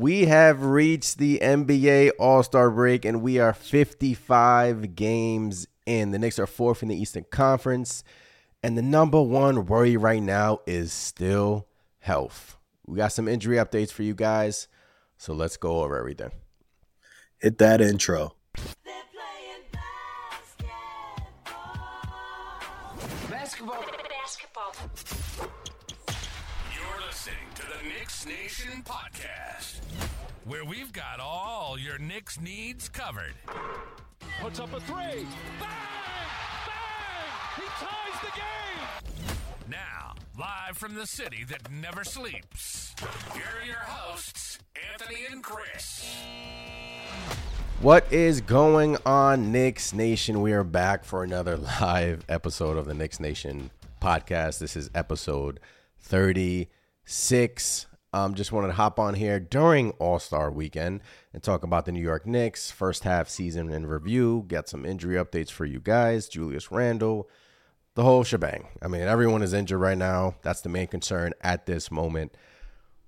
We have reached the NBA All Star break and we are 55 games in. The Knicks are fourth in the Eastern Conference. And the number one worry right now is still health. We got some injury updates for you guys. So let's go over everything. Hit that intro. Basketball. Basketball. You're Knicks Nation podcast, where we've got all your Knicks needs covered. Puts up a three. Bang! Bang! He ties the game. Now, live from the city that never sleeps, here are your hosts, Anthony and Chris. What is going on, Knicks Nation? We are back for another live episode of the Knicks Nation podcast. This is episode 36. Um, just wanted to hop on here during All Star weekend and talk about the New York Knicks first half season in review, get some injury updates for you guys, Julius Randle, the whole shebang. I mean, everyone is injured right now. That's the main concern at this moment.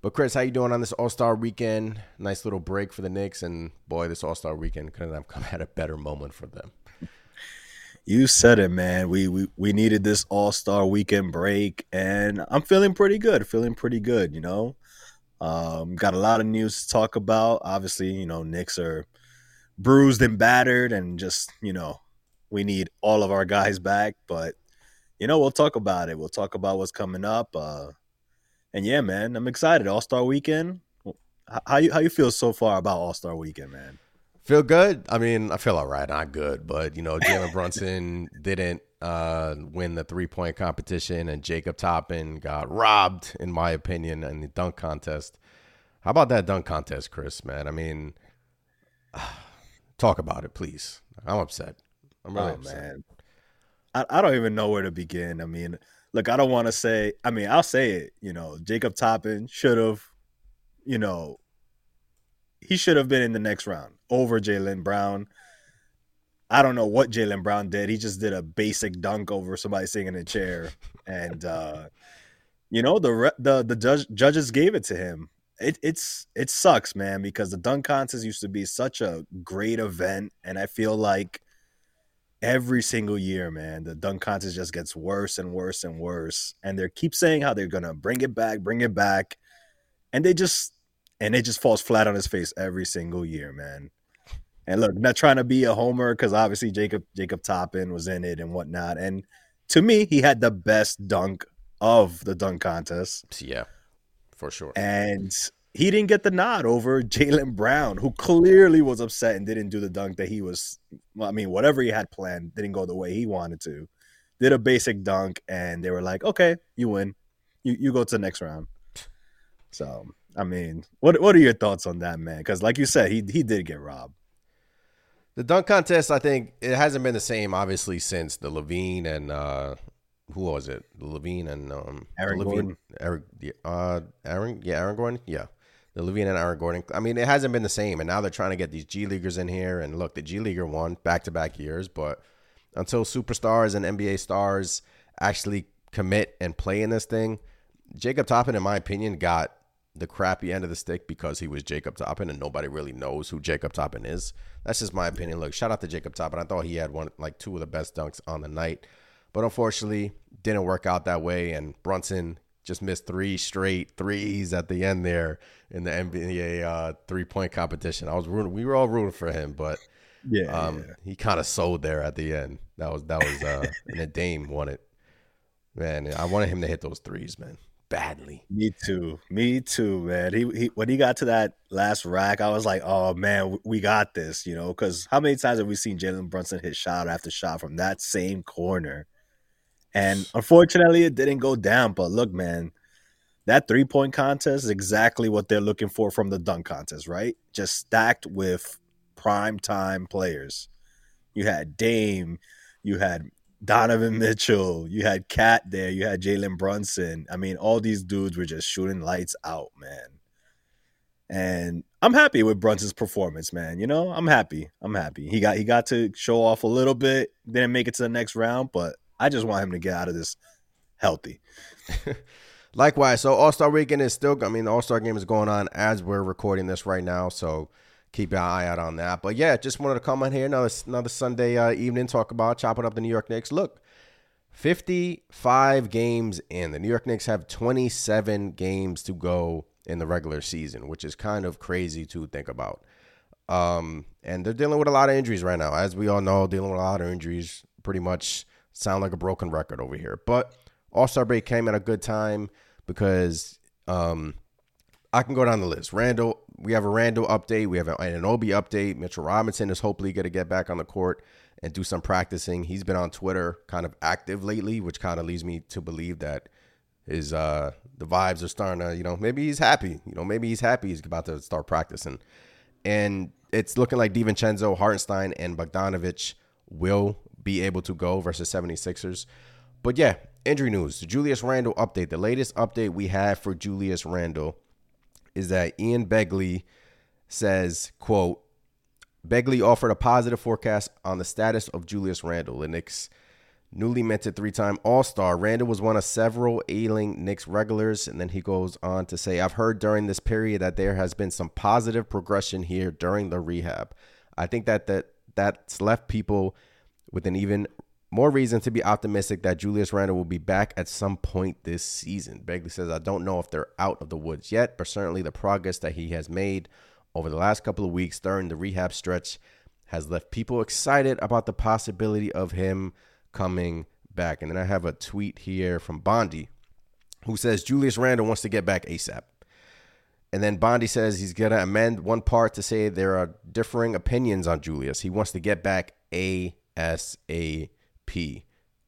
But Chris, how you doing on this All Star weekend? Nice little break for the Knicks, and boy, this All Star weekend couldn't have come at a better moment for them. You said it, man. We we, we needed this All Star weekend break, and I'm feeling pretty good. Feeling pretty good, you know. Um, got a lot of news to talk about. Obviously, you know, Knicks are bruised and battered, and just you know, we need all of our guys back. But you know, we'll talk about it. We'll talk about what's coming up. Uh, and yeah, man, I'm excited. All Star Weekend. How you how you feel so far about All Star Weekend, man? Feel good. I mean, I feel all right. Not good, but you know, Jalen Brunson didn't uh, win the three point competition, and Jacob Toppin got robbed, in my opinion, in the dunk contest. How about that dunk contest, Chris? Man, I mean, talk about it, please. I'm upset. I'm really oh upset. man, I, I don't even know where to begin. I mean, look, I don't want to say. I mean, I'll say it. You know, Jacob Toppin should have. You know, he should have been in the next round over Jaylen Brown. I don't know what Jaylen Brown did. He just did a basic dunk over somebody sitting in a chair, and uh, you know the re- the the judge, judges gave it to him. It, it's it sucks, man, because the dunk contest used to be such a great event, and I feel like every single year, man, the dunk contest just gets worse and worse and worse. And they keep saying how they're gonna bring it back, bring it back, and they just and it just falls flat on his face every single year, man. And look, not trying to be a homer because obviously Jacob Jacob Toppin was in it and whatnot. And to me, he had the best dunk of the dunk contest. Yeah, for sure. And he didn't get the nod over Jaylen Brown, who clearly was upset and didn't do the dunk that he was. Well, I mean, whatever he had planned didn't go the way he wanted to. Did a basic dunk, and they were like, "Okay, you win. You you go to the next round." So, I mean, what what are your thoughts on that, man? Because, like you said, he he did get robbed. The dunk contest, I think it hasn't been the same, obviously, since the LaVine and uh, who was it? The LaVine and um, Aaron LaVine, Gordon. Aaron, uh, Aaron, yeah, Aaron Gordon, yeah, the LaVine and Aaron Gordon. I mean, it hasn't been the same, and now they're trying to get these G leaguers in here. And look, the G leaguer won back to back years, but until superstars and NBA stars actually commit and play in this thing, Jacob Toppin, in my opinion, got the crappy end of the stick because he was Jacob Toppin and nobody really knows who Jacob Toppin is. That's just my opinion. Look, shout out to Jacob Toppin. I thought he had one like two of the best dunks on the night. But unfortunately, didn't work out that way and Brunson just missed three straight threes at the end there in the NBA uh, three-point competition. I was rooting, we were all rooting for him, but Yeah, um, he kind of sold there at the end. That was that was uh and the Dame won it. Man, I wanted him to hit those threes, man. Badly. Me too. Me too, man. He, he when he got to that last rack, I was like, "Oh man, we got this," you know. Because how many times have we seen Jalen Brunson hit shot after shot from that same corner? And unfortunately, it didn't go down. But look, man, that three point contest is exactly what they're looking for from the dunk contest, right? Just stacked with prime time players. You had Dame, you had Donovan Mitchell, you had KAT there, you had Jalen Brunson. I mean, all these dudes were just shooting lights out, man. And I'm happy with Brunson's performance, man. You know, I'm happy. I'm happy. He got he got to show off a little bit, didn't make it to the next round, but I just want him to get out of this healthy. Likewise, so All Star Weekend is still. I mean, the All Star Game is going on as we're recording this right now. So keep an eye out on that. But yeah, just wanted to come on here another another Sunday uh, evening talk about chopping up the New York Knicks. Look, 55 games in. The New York Knicks have 27 games to go in the regular season, which is kind of crazy to think about. Um, and they're dealing with a lot of injuries right now. As we all know, dealing with a lot of injuries. Pretty much sound like a broken record over here. But All Star break came at a good time because um, I can go down the list. Randle, we have a Randle update. We have an Anunoby update. Mitchell Robinson is hopefully going to get back on the court and do some practicing. He's been on Twitter kind of active lately, which kind of leads me to believe that his uh the vibes are starting to, you know, maybe he's happy. You know, maybe he's happy he's about to start practicing. And it's looking like DiVincenzo, Hartenstein, and Bogdanovich will be able to go versus 76ers. But yeah, injury news. The Julius Randle update. The latest update we have for Julius Randle is that Ian Begley says, quote, Begley offered a positive forecast on the status of Julius Randle, the Knicks' newly minted three-time All-Star. Randle was one of several ailing Knicks regulars, and then he goes on to say, "I've heard during this period that there has been some positive progression here during the rehab. I think that that that's left people with an even more reason to be optimistic that Julius Randle will be back at some point this season." Begley says, "I don't know if they're out of the woods yet, but certainly the progress that he has made." over the last couple of weeks during the rehab stretch has left people excited about the possibility of him coming back. And then I have a tweet here from Bondy who says Julius Randle wants to get back ASAP. And then Bondy says he's going to amend one part to say there are differing opinions on Julius. He wants to get back ASAP.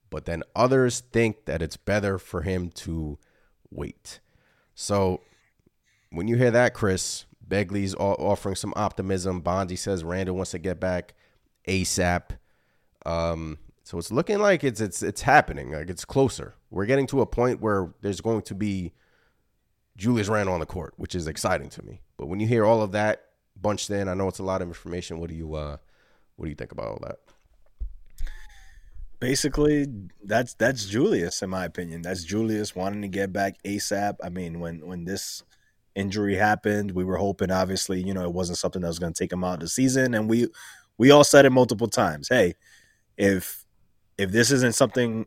But then others think that it's better for him to wait. So when you hear that, Chris, Begley's offering some optimism. Bondy says Randle wants to get back ASAP. Um, so it's looking like it's it's it's happening. Like it's closer. We're getting to a point where there's going to be Julius Randle on the court, which is exciting to me. But when you hear all of that bunched in, I know it's a lot of information. What do you uh, what do you think about all that? Basically, that's that's Julius, in my opinion. That's Julius wanting to get back ASAP. I mean, when when this injury happened. We were hoping, obviously, you know, it wasn't something that was going to take him out of the season, and we we all said it multiple times. Hey, if if this isn't something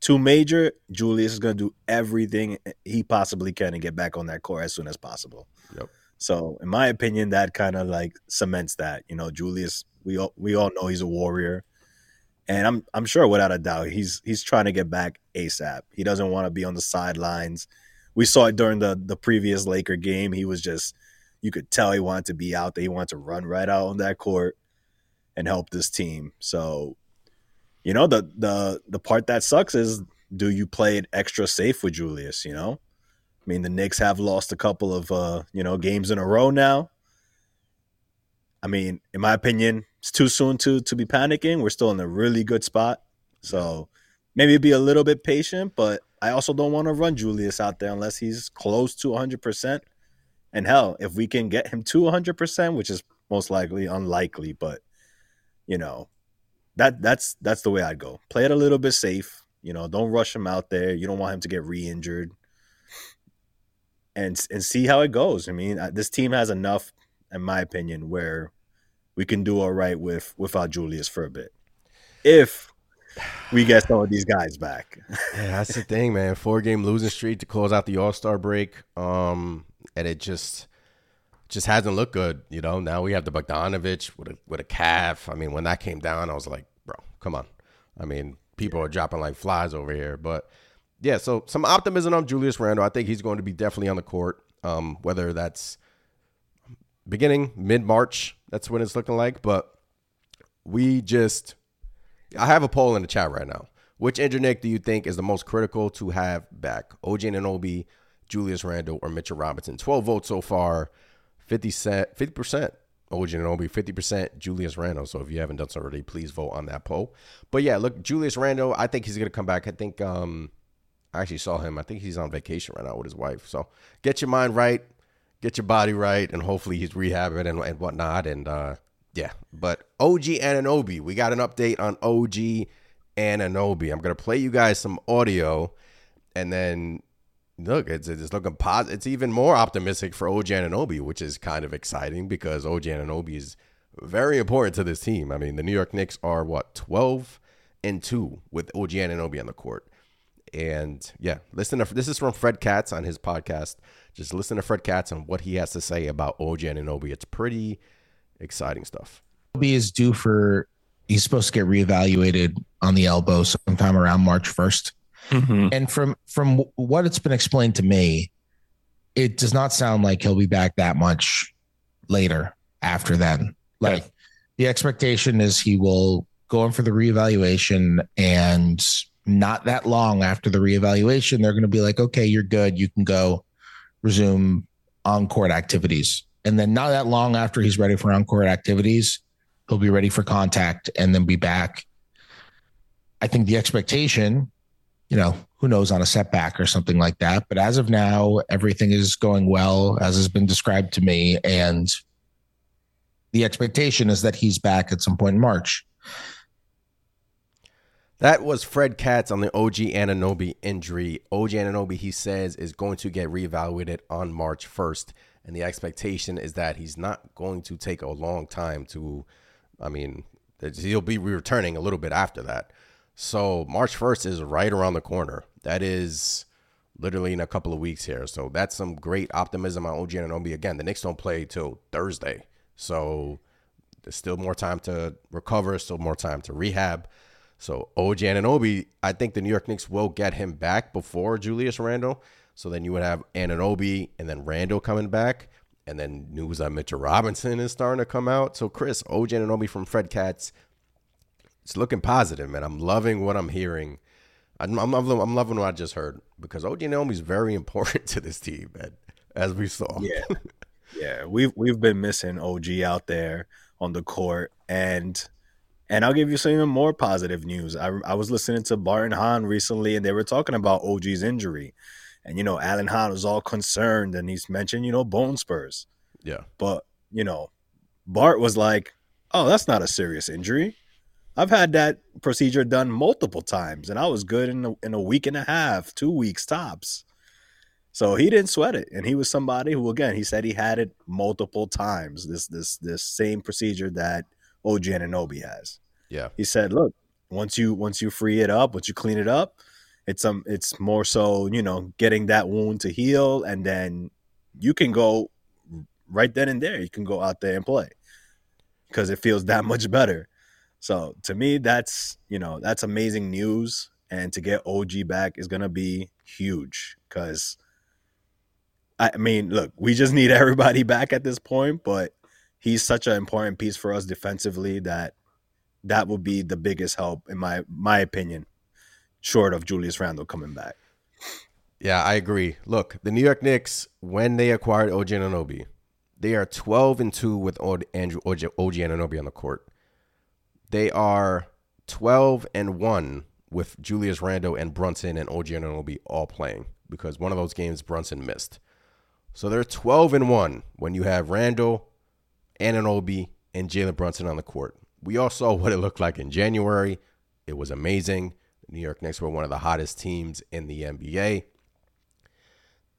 too major, Julius is going to do everything he possibly can to get back on that court as soon as possible. Yep. So, in my opinion, that kind of like cements that. You know, Julius, we all we all know he's a warrior, and I'm I'm sure without a doubt he's he's trying to get back ASAP. He doesn't want to be on the sidelines we saw it during the the previous Laker game. He was just you could tell he wanted to be out there. He wanted to run right out on that court and help this team. So, you know, the the the part that sucks is do you play it extra safe with Julius, you know? I mean, the Knicks have lost a couple of uh, you know, games in a row now. I mean, in my opinion, it's too soon to to be panicking. We're still in a really good spot. So, maybe be a little bit patient, but I also don't want to run Julius out there unless he's close to 100%. And hell, if we can get him to 100%, which is most likely unlikely, but you know, that that's that's the way I'd go. Play it a little bit safe, you know, don't rush him out there. You don't want him to get re-injured. And and see how it goes. I mean, this team has enough in my opinion where we can do all right with without Julius for a bit. If we get some of these guys back. yeah, that's the thing, man. Four game losing streak to close out the All Star break, um, and it just just hasn't looked good. You know, now we have the Bogdanovich with a with a calf. I mean, when that came down, I was like, bro, come on. I mean, people are dropping like flies over here, but yeah. So some optimism on Julius Randle. I think he's going to be definitely on the court. Um, whether that's beginning mid March, that's when it's looking like, but we just I have a poll in the chat right now. Which Knick do you think is the most critical to have back? OG Anunoby, Julius Randle, or Mitchell Robinson? 12 votes so far, 50 50% OG Anunoby, 50% Julius Randle. So if you haven't done so already, please vote on that poll. But yeah, look, Julius Randle, I think he's going to come back. I think um, I actually saw him. I think he's on vacation right now with his wife. So get your mind right, get your body right, and hopefully he's rehabbing and, and whatnot. And uh, yeah, but OG Anunoby, we got an update on OG Anunoby. I'm gonna play you guys some audio, and then look, it's it's looking pos- It's even more optimistic for OG Anunoby, which is kind of exciting because OG Anunoby is very important to this team. I mean, the New York Knicks are what twelve and two with OG Anunoby on the court, and yeah, listen to this is from Fred Katz on his podcast. Just listen to Fred Katz on what he has to say about OG Anunoby. It's pretty exciting stuff. Anunoby is due for. He's supposed to get reevaluated on the elbow sometime around March first. Mm-hmm. And from from what it's been explained to me, it does not sound like he'll be back that much later after then. Like the expectation is he will go in for the reevaluation and not that long after the reevaluation, they're going to be like, okay, you're good. You can go resume on court activities. And then not that long after he's ready for on court activities, he'll be ready for contact and then be back. I think the expectation you know, who knows on a setback or something like that. But as of now, everything is going well, as has been described to me. And the expectation is that he's back at some point in March. That was Fred Katz on the OG Anunoby injury. OG Anunoby, he says, is going to get reevaluated on March 1st. And the expectation is that he's not going to take a long time to, I mean, he'll be returning a little bit after that. So March 1st is right around the corner. That is literally in a couple of weeks here. So that's some great optimism on OG Anunoby. Again, the Knicks don't play till Thursday. So there's still more time to recover, still more time to rehab. So OG Anunoby, I think the New York Knicks will get him back before Julius Randle. So then you would have Anunoby and then Randle coming back. And then news on Mitchell Robinson is starting to come out. So Chris, OG Anunoby from Fred Katz, it's looking positive, man. I'm loving what I'm hearing. I'm, I'm, loving, I'm loving what I just heard because OG Anunoby is very important to this team, man, as we saw. Yeah, yeah. We've we've been missing OG out there on the court, and and I'll give you some even more positive news. I I was listening to Bart and Hahn recently, and they were talking about OG's injury, and you know Alan Hahn was all concerned, and he's mentioned you know bone spurs, yeah. but you know Bart was like, oh, that's not a serious injury. I've had that procedure done multiple times, and I was good in a, in a week and a half, two weeks tops. So he didn't sweat it, and he was somebody who, again, he said he had it multiple times. This this this same procedure that OG Anunoby has. Yeah. He said, "Look, once you once you free it up, once you clean it up, it's um it's more so you know getting that wound to heal, and then you can go right then and there. You can go out there and play because it feels that much better." So to me, that's you know that's amazing news, and to get OG back is gonna be huge because I mean, look, we just need everybody back at this point, but he's such an important piece for us defensively that that would be the biggest help in my my opinion, short of Julius Randle coming back. Yeah, I agree. Look, the New York Knicks, when they acquired OG Anunoby, they are 12 and 2 with Andrew, OG, OG Anunoby on the court. They are 12 and 1 with Julius Randle and Brunson and OG Anunoby all playing because one of those games Brunson missed. So they're 12 and 1 when you have Randle, Anunoby, and Jalen Brunson on the court. We all saw what it looked like in January. It was amazing. The New York Knicks were one of the hottest teams in the NBA.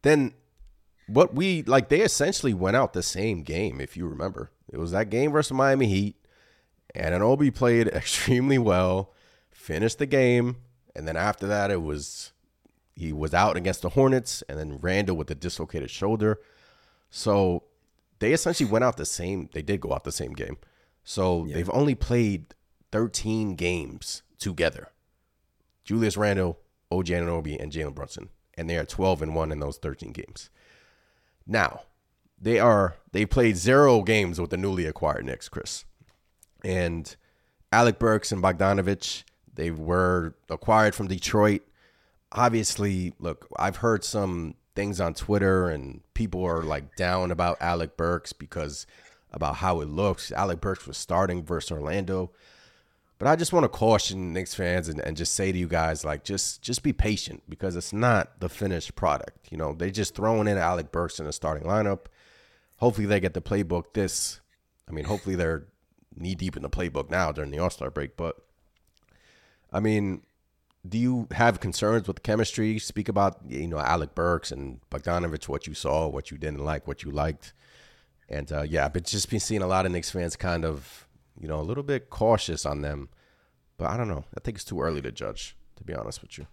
Then what we like they essentially went out the same game, if you remember. It was that game versus Miami Heat. Anunoby played extremely well, finished the game, and then after that it was he was out against the Hornets, and then Randle with a dislocated shoulder. So they essentially went out the same. They did go out the same game. So they've only played 13 games together. Julius Randle, OG Anunoby, and Jalen Brunson, and they are 12 and one in those 13 games. Now they are they played zero games with the newly acquired Knicks, Chris, and Alec Burks and Bogdanovich. They were acquired from Detroit obviously, look, I've heard some things on Twitter and people are like down about Alec Burks because about how it looks. Alec Burks was starting versus Orlando. But I just want to caution Knicks fans and, and just say to you guys, like, just just be patient because it's not the finished product. You know, they're just throwing in Alec Burks in the starting lineup. Hopefully they get the playbook this. I mean, hopefully they're knee deep in the playbook now during the All Star break. But I mean, do you have concerns with chemistry? Speak about you know Alec Burks and Bogdanovich, what you saw, what you didn't like, what you liked, and uh, yeah, but just been seeing a lot of Knicks fans kind of you know a little bit cautious on them. But I don't know. I think it's too early to judge, to be honest with you.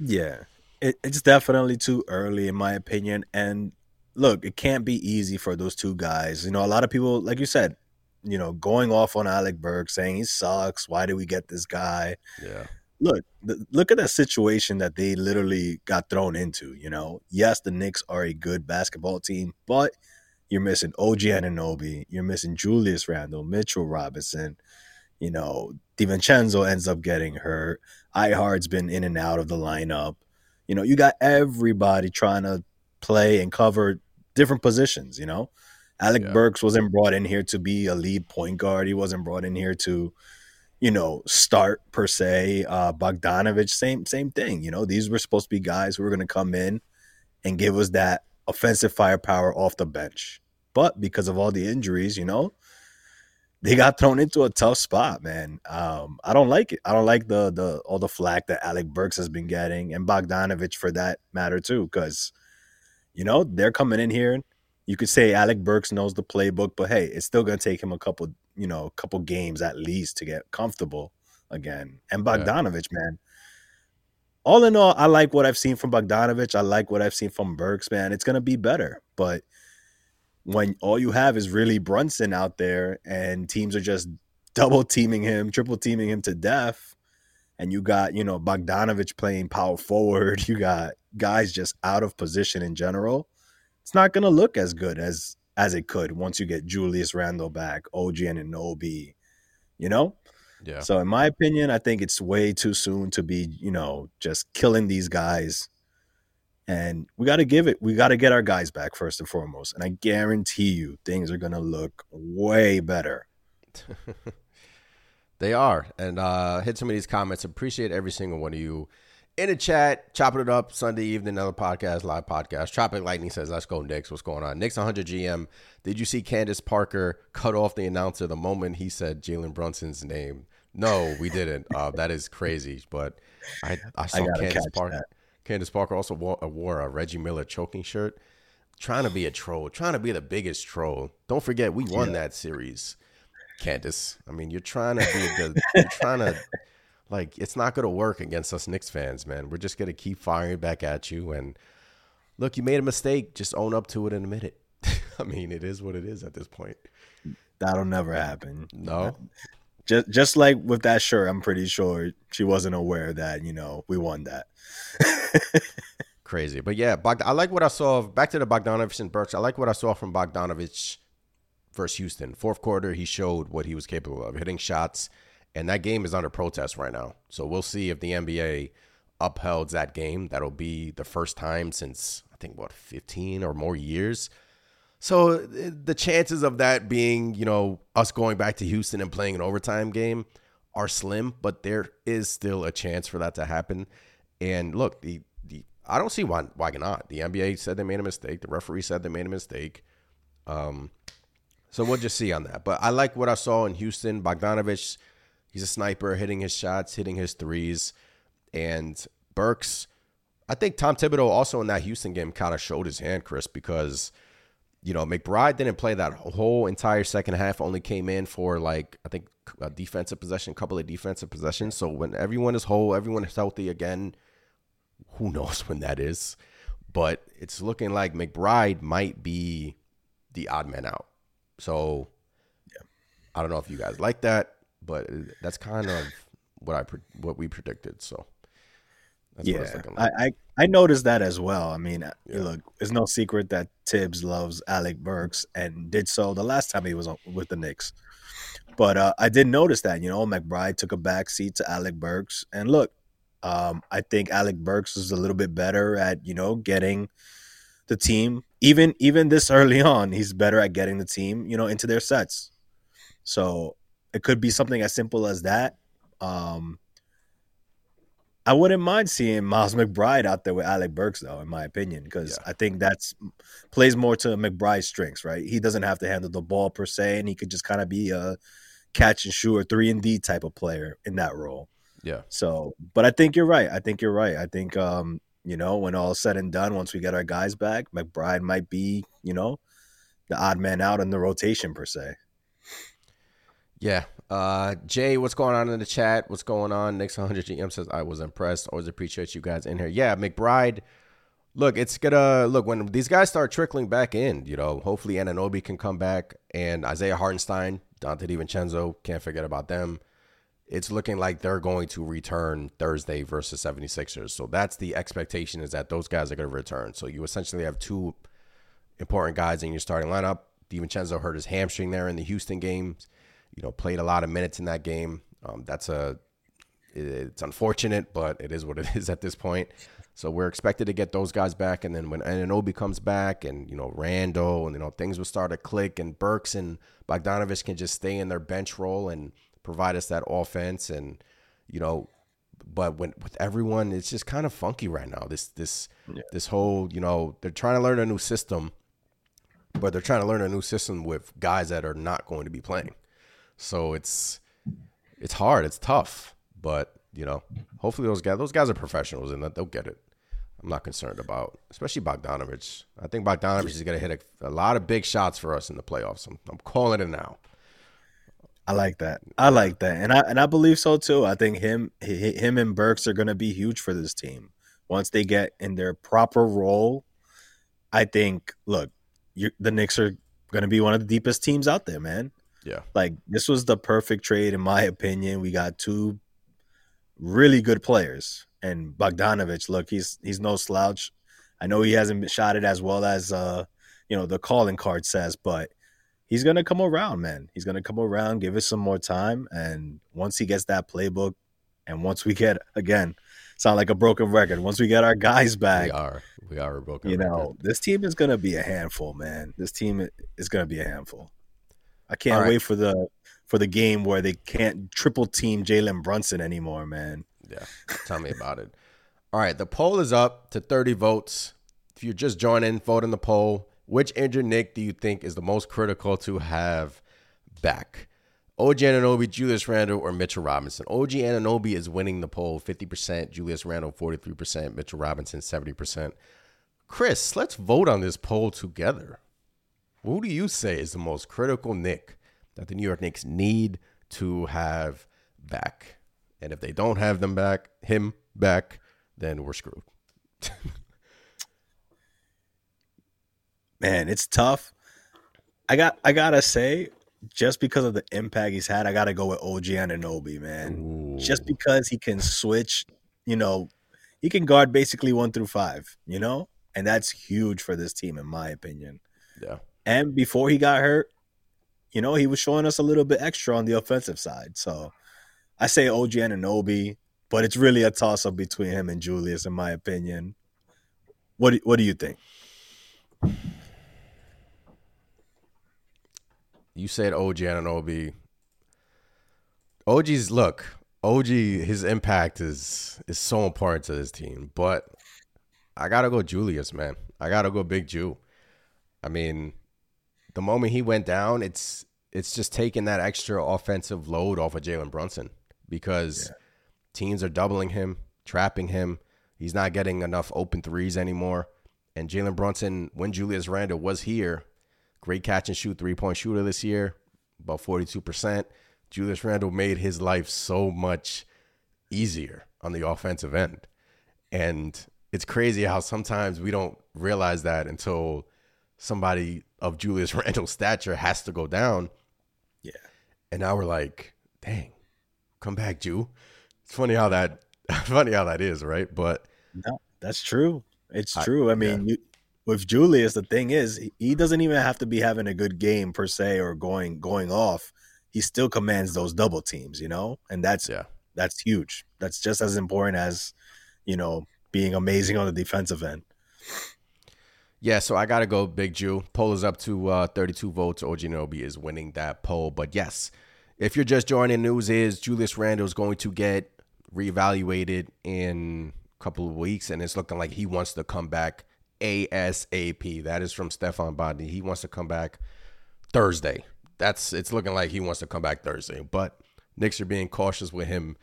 Yeah, it, it's definitely too early, in my opinion. And look, it can't be easy for those two guys. You know, a lot of people, like you said, you know, going off on Alec Burke, saying he sucks. Why did we get this guy? Yeah. Look, th- look at that situation that they literally got thrown into. You know, yes, the Knicks are a good basketball team, but you're missing OG Anunoby, you're missing Julius Randle, Mitchell Robinson. You know, DiVincenzo ends up getting hurt. I-Hart's been in and out of the lineup. You know, you got everybody trying to play and cover different positions, you know. Alec Yeah. Burks wasn't brought in here to be a lead point guard. He wasn't brought in here to, you know, start per se. Uh Bogdanovich, same same thing. You know, these were supposed to be guys who were gonna come in and give us that offensive firepower off the bench. But because of all the injuries, you know, they got thrown into a tough spot, man. Um, I don't like it. I don't like the the all the flack that Alec Burks has been getting, and Bogdanovich for that matter too, because you know they're coming in here. You could say Alec Burks knows the playbook, but hey, it's still gonna take him a couple, you know, a couple games at least to get comfortable again. And Yeah. Bogdanovich, man. All in all, I like what I've seen from Bogdanovich. I like what I've seen from Burks, man. It's gonna be better, but when all you have is really Brunson out there and teams are just double teaming him, triple teaming him to death, and you got, you know, Bogdanovich playing power forward, you got guys just out of position in general, it's not gonna look as good as as it could once you get Julius Randle back, OG Anunoby, you know? Yeah. So in my opinion, I think it's way too soon to be, you know, just killing these guys. And we got to give it. We got to get our guys back first and foremost. And I guarantee you, things are gonna look way better. They are. And uh hit some of these comments. Appreciate every single one of you. In the chat, chopping it up Sunday evening, another podcast, live podcast. Tropic Lightning says, Let's go, Knicks. What's going on? Knicks 100 GM. Did you see Candace Parker cut off the announcer the moment he said Jalen Brunson's name? No, we didn't. Uh, that is crazy. But I, I saw gotta Candace Parker. that. Candace Parker also wore, uh, wore a Reggie Miller choking shirt. Trying to be a troll, trying to be the biggest troll. Don't forget, we won that series. Candace. I mean, you're trying to be the, you're trying to, like, it's not going to work against us Knicks fans, man. We're just going to keep firing back at you. And look, you made a mistake. Just own up to it and admit it. I mean, it is what it is at this point. That'll never happen. No, Just just like with that shirt, I'm pretty sure she wasn't aware that you know we won that. crazy. But yeah, Bogd- I like what I saw. Of, back to the Bogdanovich and Burks. I like what I saw from Bogdanovich versus Houston. Fourth quarter, he showed what he was capable of, hitting shots. And that game is under protest right now. So we'll see if the NBA upholds that game. That'll be the first time since, I think, what, 15 or more years. So uh, the chances of that being, you know, us going back to Houston and playing an overtime game are slim, but there is still a chance for that to happen. And look, the, the I don't see why why not. The NBA said they made a mistake. The referee said they made a mistake. Um, so we'll just see on that. But I like what I saw in Houston. Bogdanovich, he's a sniper, hitting his shots, hitting his threes, and Burks. I think Tom Thibodeau also in that Houston game kind of showed his hand, Chris, because you know McBride didn't play that whole entire second half. Only came in for like I think a defensive possession, a couple of defensive possessions. So when everyone is whole, everyone is healthy again. Who knows when that is? But it's looking like McBride might be the odd man out. So I don't know if you guys like that, but that's kind of what I what we predicted. So that's yeah, looking I, like. I I noticed that as well. I mean, look, it's no secret that Thibs loves Alec Burks and did so the last time he was on, with the Knicks. But uh, I did notice that you know McBride took a back seat to Alec Burks, and look, um, I think Alec Burks is a little bit better at you know getting the team even even this early on. He's better at getting the team you know into their sets. So it could be something as simple as that. Um, I wouldn't mind seeing Miles McBride out there with Alec Burks, though, in my opinion, because Yeah. I think that's plays more to McBride's strengths, right? He doesn't have to handle the ball per se, and he could just kind of be a catch and shoot or three and D type of player in that role. Yeah. So, but I think you're right. I think you're right. I think, um, you know, when all said and done, once we get our guys back, McBride might be, you know, the odd man out in the rotation per se. Yeah. Uh, Jay, what's going on in the chat? What's going on? Knicks 100 GM says, I was impressed. Always appreciate you guys in here. Yeah, McBride. Look, it's gonna look when these guys start trickling back in. You know, hopefully Anunoby can come back and Isaiah Hartenstein, Donte DiVincenzo, can't forget about them. It's looking like they're going to return Thursday versus 76ers. So that's the expectation is that those guys are going to return. So you essentially have two important guys in your starting lineup. DiVincenzo hurt his hamstring there in the Houston games. You know, played a lot of minutes in that game. Um, that's a it's unfortunate, but it is what it is at this point. So we're expected to get those guys back, and then when Anunoby comes back, and you know Randle, and you know things will start to click, and Burks and Bogdanovich can just stay in their bench role and provide us that offense, and you know, but when with everyone, it's just kind of funky right now. This this yeah. this whole you know they're trying to learn a new system, but they're trying to learn a new system with guys that are not going to be playing. So it's it's hard, it's tough, but you know, hopefully those guys those guys are professionals and they'll get it. I'm not concerned about, especially Bogdanovich. I think Bogdanovich is going to hit a, a, lot of big shots for us in the playoffs. I'm, I'm calling it now. I like that. I like that, and I and I believe so too. I think him him and Burks are going to be huge for this team once they get in their proper role. I think. Look, the Knicks are going to be one of the deepest teams out there, man. Yeah, like this was the perfect trade in my opinion. We got two really good players and Bogdanovich, look, he's he's no slouch. I know he hasn't been shot it as well as uh, you know, the calling card says, but he's gonna come around, man. He's gonna come around, give us some more time, and once he gets that playbook, and once we get again, sound like a broken record. Once we get our guys back, we are we are a broken. You record. know, this team is gonna be a handful, man. This team is gonna be a handful. I can't right. wait for the for the game where they can't triple team Jalen Brunson anymore, man. Yeah, tell me about it. All right, the poll is up to 30 votes. If you're just joining, vote in the poll. Which injured Knick do you think is the most critical to have back? OG Anunoby, Julius Randle, or Mitchell Robinson? OG Anunoby is winning the poll 50%, Julius Randle 43%, Mitchell Robinson 70%. Chris, let's vote on this poll together. Who do you say is the most critical Knick that the New York Knicks need to have back? And if they don't have them back, him back, then we're screwed. Man, it's tough. I got I gotta say, just because of the impact he's had, I gotta go with OG Anunoby, man. Ooh. Just because he can switch, you know, he can guard basically one through five, you know? And that's huge for this team, in my opinion. Yeah. And before he got hurt, you know, he was showing us a little bit extra on the offensive side. So I say OG Anunoby, but it's really a toss up between him and Julius, in my opinion. What do, what do you think? You said OG Anunoby. OG's look. OG, his impact is is so important to this team, but I gotta go Julius, man. I gotta go Big Ju. I mean, the moment he went down, it's it's just taking that extra offensive load off of Jalen Brunson because yeah. teams are doubling him, trapping him. He's not getting enough open threes anymore. And Jalen Brunson, when Julius Randle was here, great catch and shoot three point shooter this year, about 42%. Julius Randle made his life so much easier on the offensive end. And it's crazy how sometimes we don't realize that until somebody of Julius Randle's stature has to go down. Yeah. And now we're like, dang, come back, Ju. It's funny how that funny how that is, right? But no, that's true. It's true. I, I mean, yeah. you, with Julius, the thing is, he doesn't even have to be having a good game per se or going going off. He still commands those double teams, you know, and that's yeah, that's huge. That's just as important as you know being amazing on the defensive end. Yeah, so I got to go Big Ju. Poll is up to uh, 32 votes. OG Nobi is winning that poll. But yes, if you're just joining, news is Julius Randle is going to get reevaluated in a couple of weeks, and it's looking like he wants to come back ASAP. That is from Stefan Bondy. He wants to come back Thursday. That's it's looking like he wants to come back Thursday, but Knicks are being cautious with him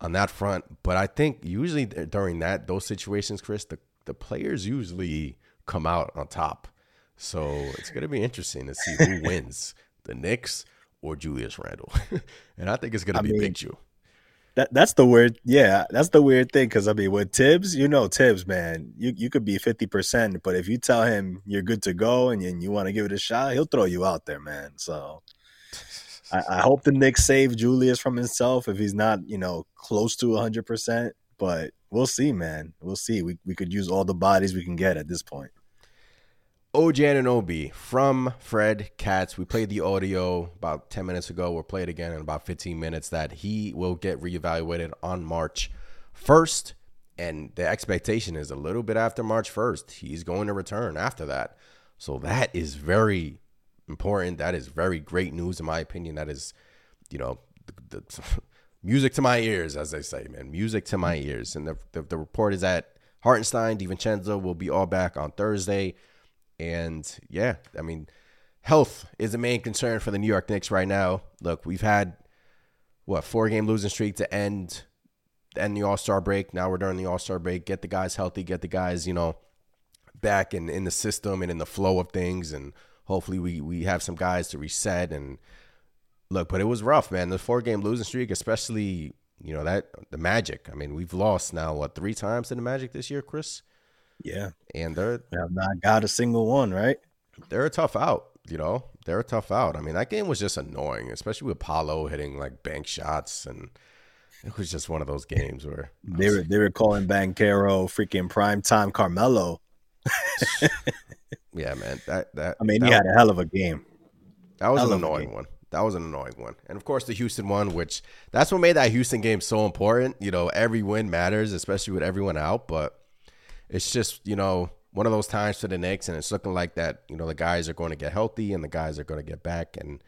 on that front. But I think usually during that those situations, Chris, the the players usually come out on top. So it's gonna be interesting to see who wins, the Knicks or Julius Randle. and I think it's gonna be mean, Big Ju. That that's the weird, yeah, that's the weird thing. Because I mean, with Thibs, you know, Thibs, man, you you could be fifty percent, but if you tell him you're good to go and you, and you want to give it a shot, he'll throw you out there, man. So I, I hope the Knicks save Julius from himself if he's not, you know, close to hundred percent. But we'll see, man. We'll see. We we could use all the bodies we can get at this point. OG Anunoby from Fred Katz. We played the audio about 10 minutes ago. We'll play it again in about 15 minutes that he will get reevaluated on March 1st. And the expectation is a little bit after March 1st. He's going to return after that. So that is very important. That is very great news, in my opinion. That is, you know, the, the, music to my ears, as they say, man. Music to my ears. And the, the, the report is that Hartenstein, DiVincenzo will be all back on Thursday. And yeah, I mean, health is the main concern for the New York Knicks right now. Look, we've had what four game losing streak to end end the All Star break. Now we're during the All Star break. Get the guys healthy. Get the guys you know back in in the system and in the flow of things. And hopefully we we have some guys to reset and look. But it was rough, man. The four game losing streak, especially you know that the Magic. I mean, we've lost now what three times to the Magic this year, Chris. Yeah, and they're we have not got a single one, right? They're a tough out, you know. They're a tough out. I mean, that game was just annoying, especially with Paolo hitting like bank shots, and it was just one of those games where they were they were calling Banchero freaking prime time Carmelo. yeah, man. That that I mean, that, he had a hell of a game. That was hell an annoying one. That was an annoying one. And of course, the Houston one, which that's what made that Houston game so important. You know, every win matters, especially with everyone out. But it's just, you know, one of those times for the Knicks, and it's looking like that, you know, the guys are going to get healthy and the guys are going to get back and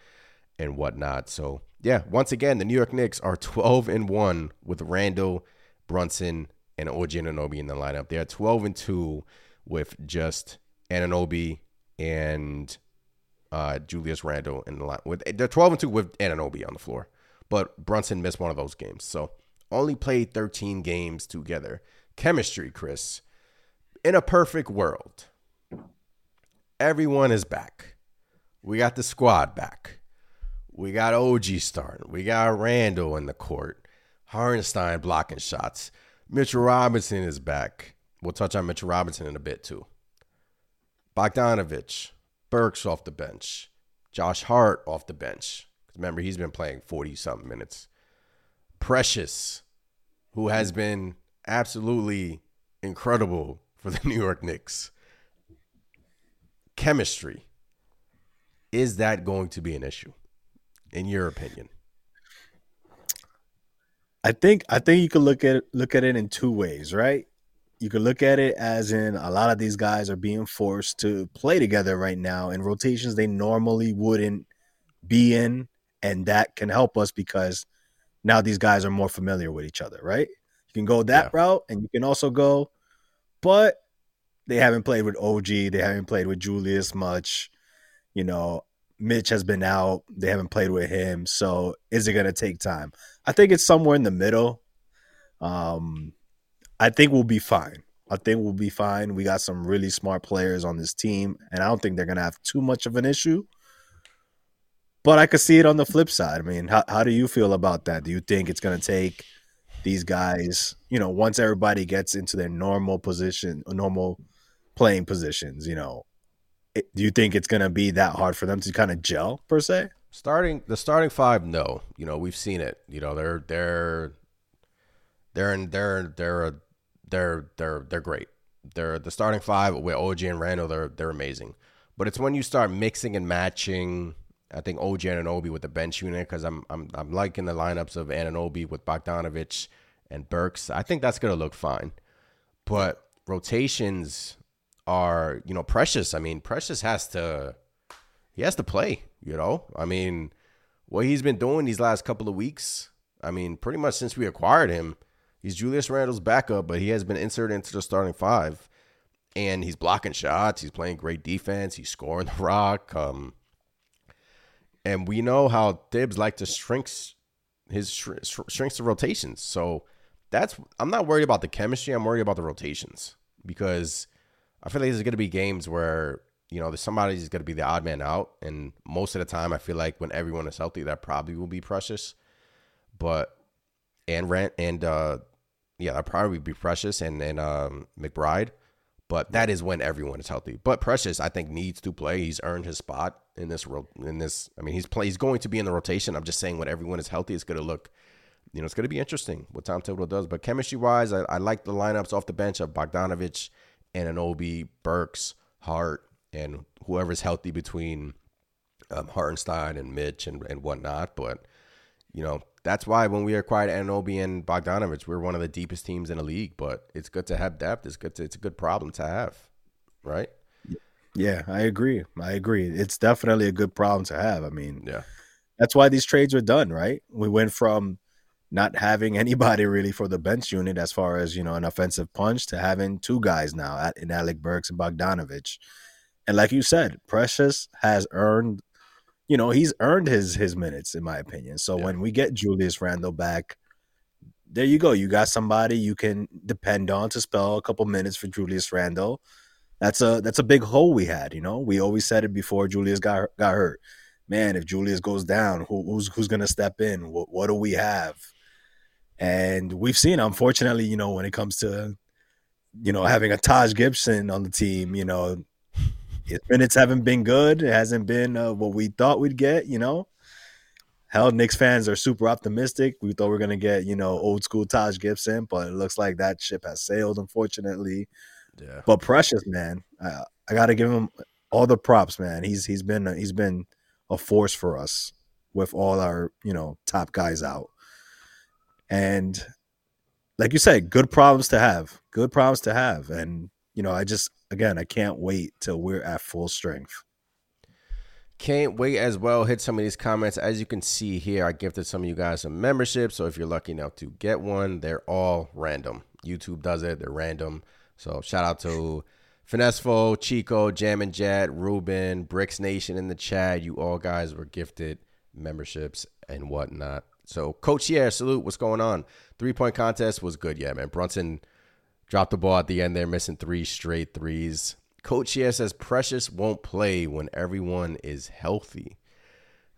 and whatnot. So yeah, once again, the New York Knicks are 12 and 1 with Randle, Brunson, and OG Anunoby in the lineup. They are 12 and 2 with just Anunoby and uh, Julius Randle in the line. With they're 12 and 2 with Anunoby on the floor, but Brunson missed one of those games. So only played 13 games together. Chemistry, Chris. In a perfect world, everyone is back. We got the squad back. We got OG starting. We got Randle in the court. Hartenstein blocking shots. Mitchell Robinson is back. We'll touch on Mitchell Robinson in a bit too. Bogdanovich, Burks off the bench. Josh Hart off the bench. Remember, he's been playing 40 something minutes. Precious, who has been absolutely incredible for the New York Knicks. Chemistry. Is that going to be an issue, in your opinion? I think I think you could look at it, look at it in two ways, right? You could look at it as in a lot of these guys are being forced to play together right now in rotations they normally wouldn't be in, and that can help us because now these guys are more familiar with each other, right? You can go that Yeah. route, and you can also go, but they haven't played with OG, they haven't played with Julius much. You know, Mitch has been out, they haven't played with him, so is it going to take time? I think it's somewhere in the middle. Um, I think we'll be fine. I think we'll be fine. We got some really smart players on this team, and I don't think they're gonna have too much of an issue. But I could see it on the flip side. I mean, how how do you feel about that? Do you think it's gonna take these guys, you know, once everybody gets into their normal position, normal playing positions, you know, it, do you think it's gonna be that hard for them to kind of gel per se? Starting the starting five, no. You know, we've seen it. You know, they're they're they're in they're they're they're they're they're great. They're the starting five with OG and Randle, they're they're amazing. But it's when you start mixing and matching. I think OG Anunoby with the bench unit because I'm I'm I'm liking the lineups of Anunoby with Bogdanovich and Burks. I think that's gonna look fine. But rotations are you know precious. I mean, precious has to he has to play. You know, I mean, what he's been doing these last couple of weeks. I mean, pretty much since we acquired him, he's Julius Randle's backup, but he has been inserted into the starting five, and he's blocking shots. He's playing great defense. He's scoring the rock. Um, and we know how Thibs like to shrink his sh- sh- shrinks the rotations. So that's I'm not worried about the chemistry. I'm worried about the rotations because I feel like there's going to be games where you know there's somebody's going to be the odd man out, and most of the time I feel like when everyone is healthy, that probably will be Precious, but and Rent and uh yeah, that probably be Precious and and um McBride. But that is when everyone is healthy. But Precious, I think, needs to play. He's earned his spot in this in this. I mean, he's play. He's going to be in the rotation. I'm just saying, when everyone is healthy, it's going to look, you know, it's going to be interesting what Tom Thibodeau does. But chemistry wise, I, I like the lineups off the bench of Bogdanovic, Anunoby, Burks, Hart, and whoever's healthy between um, Hartenstein and Mitch and, and whatnot. But you know, that's why when we acquired Anunoby and Bogdanovic, we're one of the deepest teams in the league. But it's good to have depth. It's good. To, it's a good problem to have, right? Yeah, I agree. I agree. It's definitely a good problem to have. I mean, Yeah. that's why these trades were done, right? We went from not having anybody really for the bench unit as far as you know an offensive punch to having two guys now at, in Alec Burks and Bogdanovic. And like you said, Precious has earned, you know, he's earned his his minutes in my opinion. So Yeah. when we get Julius Randle back, there you go. You got somebody you can depend on to spell a couple minutes for Julius Randle. That's a that's a big hole we had. You know, we always said it before Julius got got hurt. Man, if Julius goes down, who, who's who's gonna step in? What what do we have? And we've seen, unfortunately, you know, when it comes to you know having a Taj Gibson on the team, you know, his minutes haven't been good. It hasn't been uh, what we thought we'd get. You know, hell, Knicks fans are super optimistic. We thought we are gonna get you know old school Taj Gibson, but it looks like that ship has sailed, unfortunately. Yeah. But Precious, man, I, I got to give him all the props, man. He's he's been he's been a force for us with all our you know top guys out, and like you said, good problems to have, good problems to have, and you know I just again I can't wait till we're at full strength. Can't wait as well. Hit some of these comments. As you can see here, I gifted some of you guys some memberships. So if you're lucky enough to get one, they're all random. YouTube does it, they're random. So shout out to Finesfo, Chico, Jam and Jet, Ruben, Bricks Nation in the chat. You all guys were gifted memberships and whatnot. So Coach yeah, salute. What's going on? Three point contest was good, yeah, man. Brunson dropped the ball at the end there, missing three straight threes. Coach here says Precious won't play when everyone is healthy.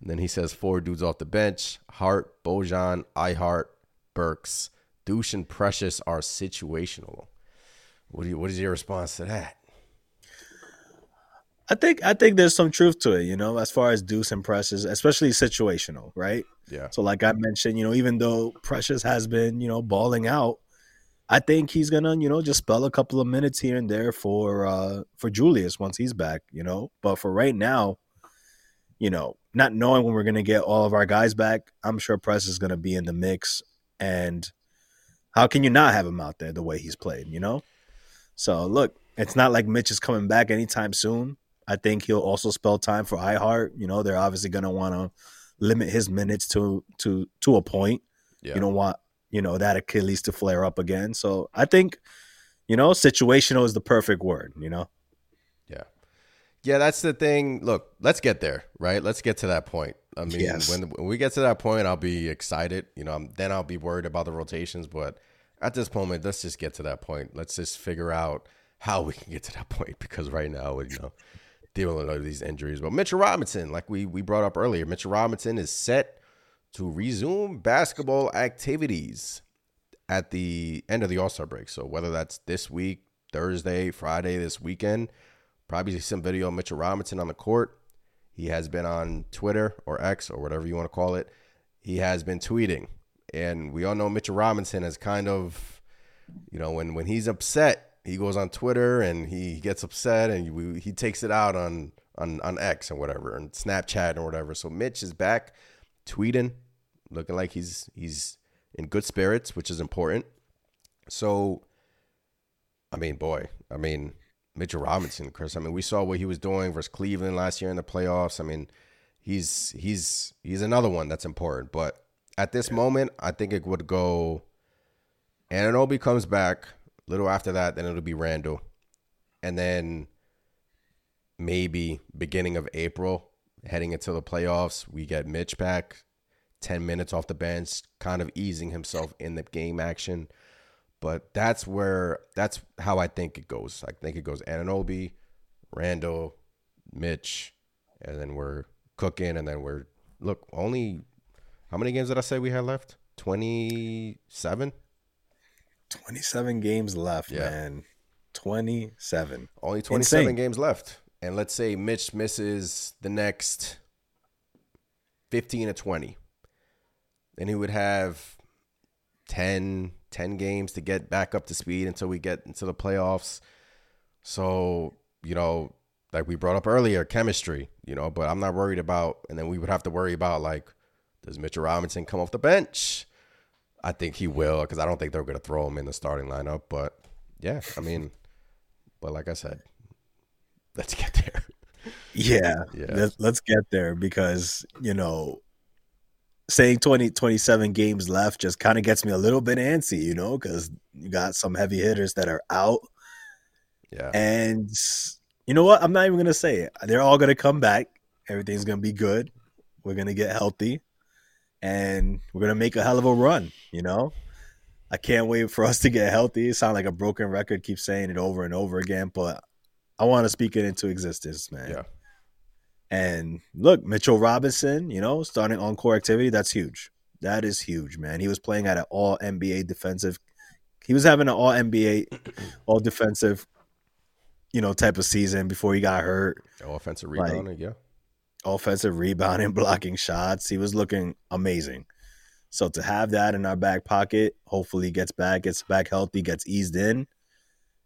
And then he says four dudes off the bench Hart, Bojan, I-Hart, Burks, Deuce, and Precious are situational. What, do you, what is your response to that? I think I think there's some truth to it, you know, as far as Deuce and Precious, especially situational, right? Yeah. So, like I mentioned, you know, even though Precious has been, you know, balling out, I think he's gonna, you know, just spell a couple of minutes here and there for uh for Julius once he's back, you know. But for right now, you know, not knowing when we're gonna get all of our guys back, I'm sure Precious is gonna be in the mix. And how can you not have him out there the way he's played, you know? So look, it's not like Mitch is coming back anytime soon. I think he'll also spell time for I-Hart. You know, they're obviously gonna want to limit his minutes to to to a point. Yeah. You don't want you know that Achilles to flare up again. So I think you know situational is the perfect word. You know. Yeah. Yeah, that's the thing. Look, let's get there, right? Let's get to that point. I mean, Yes. when, when we get to that point, I'll be excited. You know, then I'll be worried about the rotations. But at this moment, let's just get to that point. Let's just figure out how we can get to that point because right now, you know, dealing with all these injuries. But Mitchell Robinson, like we we brought up earlier, Mitchell Robinson is set to resume basketball activities at the end of the All Star break. So whether that's this week, Thursday, Friday, this weekend, probably see some video of Mitchell Robinson on the court. He has been on Twitter or X or whatever you want to call it. He has been tweeting, and we all know Mitchell Robinson is kind of, you know, when when he's upset, he goes on Twitter and he gets upset and he takes it out on on on X or whatever and Snapchat or whatever. So Mitch is back tweeting, looking like he's he's in good spirits, which is important. So, I mean, boy, I mean, Mitchell Robinson, Chris. I mean, we saw what he was doing versus Cleveland last year in the playoffs. I mean, he's he's he's another one that's important. But at this moment, I think it would go. Anunoby comes back a little after that, then it'll be Randle, and then maybe beginning of April, heading into the playoffs, we get Mitch back. 10 minutes off the bench, kind of easing himself in the game action. But that's where that's how I think it goes. I think it goes Anunoby, Randle, Mitch, and then we're cooking, and then we're look only how many games did I say we had left? Twenty seven. 27 games left, Yeah. man. 27. Only twenty seven Insane. games left, and let's say Mitch misses the next fifteen to twenty, then he would have 10, 10 games to get back up to speed until we get into the playoffs. So, you know, like we brought up earlier, chemistry, you know, but I'm not worried about, and then we would have to worry about like, does Mitchell Robinson come off the bench? I think he will because I don't think they're going to throw him in the starting lineup. But yeah, I mean, but like I said, let's get there. Yeah. Yeah. Let's, let's get there because, you know, saying 20, 27 games left just kind of gets me a little bit antsy, you know, because you got some heavy hitters that are out. Yeah. And you know what? I'm not even going to say it. They're all going to come back. Everything's going to be good. We're going to get healthy and we're going to make a hell of a run, you know? I can't wait for us to get healthy. It sounds like a broken record, keep saying it over and over again, but I want to speak it into existence, man. Yeah. And look, Mitchell Robinson, you know, starting on core activity, that's huge. That is huge, man. He was playing at an all NBA defensive. He was having an all NBA, all defensive, you know, type of season before he got hurt. Offensive Like- rebounding, yeah. Offensive rebounding, blocking shots. He was looking amazing. So to have that in our back pocket, hopefully he gets back, gets back healthy, gets eased in.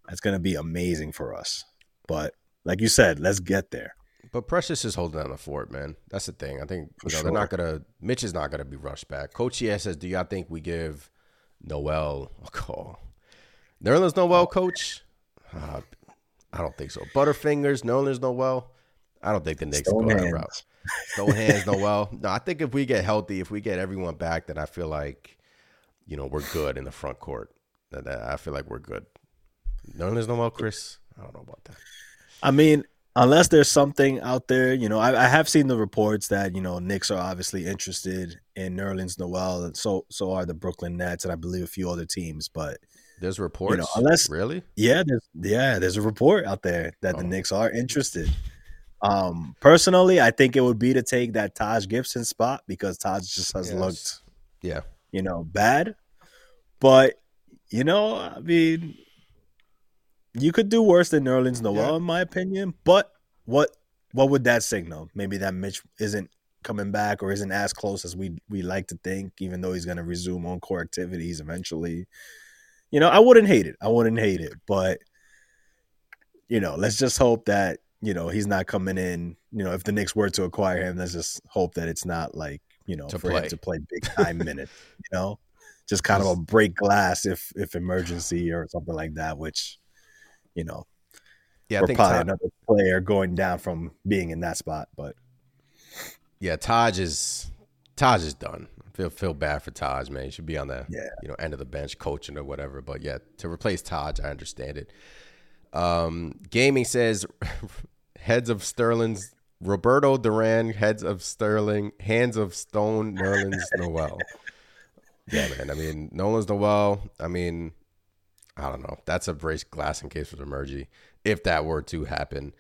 That's gonna be amazing for us. But like you said, let's get there. But Precious is holding down the fort, man. That's the thing. I think you know, they're not gonna. Mitch is not gonna be rushed back. Coach yes says, "Do y'all think we give Noel a call?" Nerlens Noel, coach. Uh, I don't think so. Butterfingers, Nerlens Noel. I don't think the Knicks Stone go that route. Stone hands, Noel. No, I think if we get healthy, if we get everyone back, then I feel like, you know, we're good in the front court. I feel like we're good. Nerlens Noel, Chris. I don't know about that. I mean, unless there's something out there, you know, I, I have seen the reports that you know Knicks are obviously interested in Nerlens Noel, and so so are the Brooklyn Nets, and I believe a few other teams. But There's reports. unless- really, yeah, there's yeah, there's a report out there that the Oh. Knicks are interested. Um, personally, I think it would be to take that Taj Gibson spot because Taj just has Yes. looked, yeah. you know, bad. But you know, I mean, you could do worse than Nerlens Noel, Yeah. in my opinion. But what what would that signal? Maybe that Mitch isn't coming back or isn't as close as we we like to think, even though he's going to resume on core activities eventually. You know, I wouldn't hate it. I wouldn't hate it, but you know, let's just hope that you know he's not coming in. You know, if the Knicks were to acquire him, let's just hope that it's not like you know To for play. him to play big time minutes. You know, just kind of a break glass if if emergency or something like that. Which you know, Yeah, I think probably Taj, another player going down from being in that spot. But yeah, Taj is Taj is done. Feel feel bad for Taj, man. He should be on the Yeah. you know end of the bench coaching or whatever. But yeah, to replace Taj, I understand it. Um, gaming says heads of Sterling's Roberto Duran, heads of Sterling, hands of Stone, Nerlens Noel. Yeah, man. I mean, Nerlens Noel. I mean, I don't know. That's a brace glass in case of emergency if that were to happen.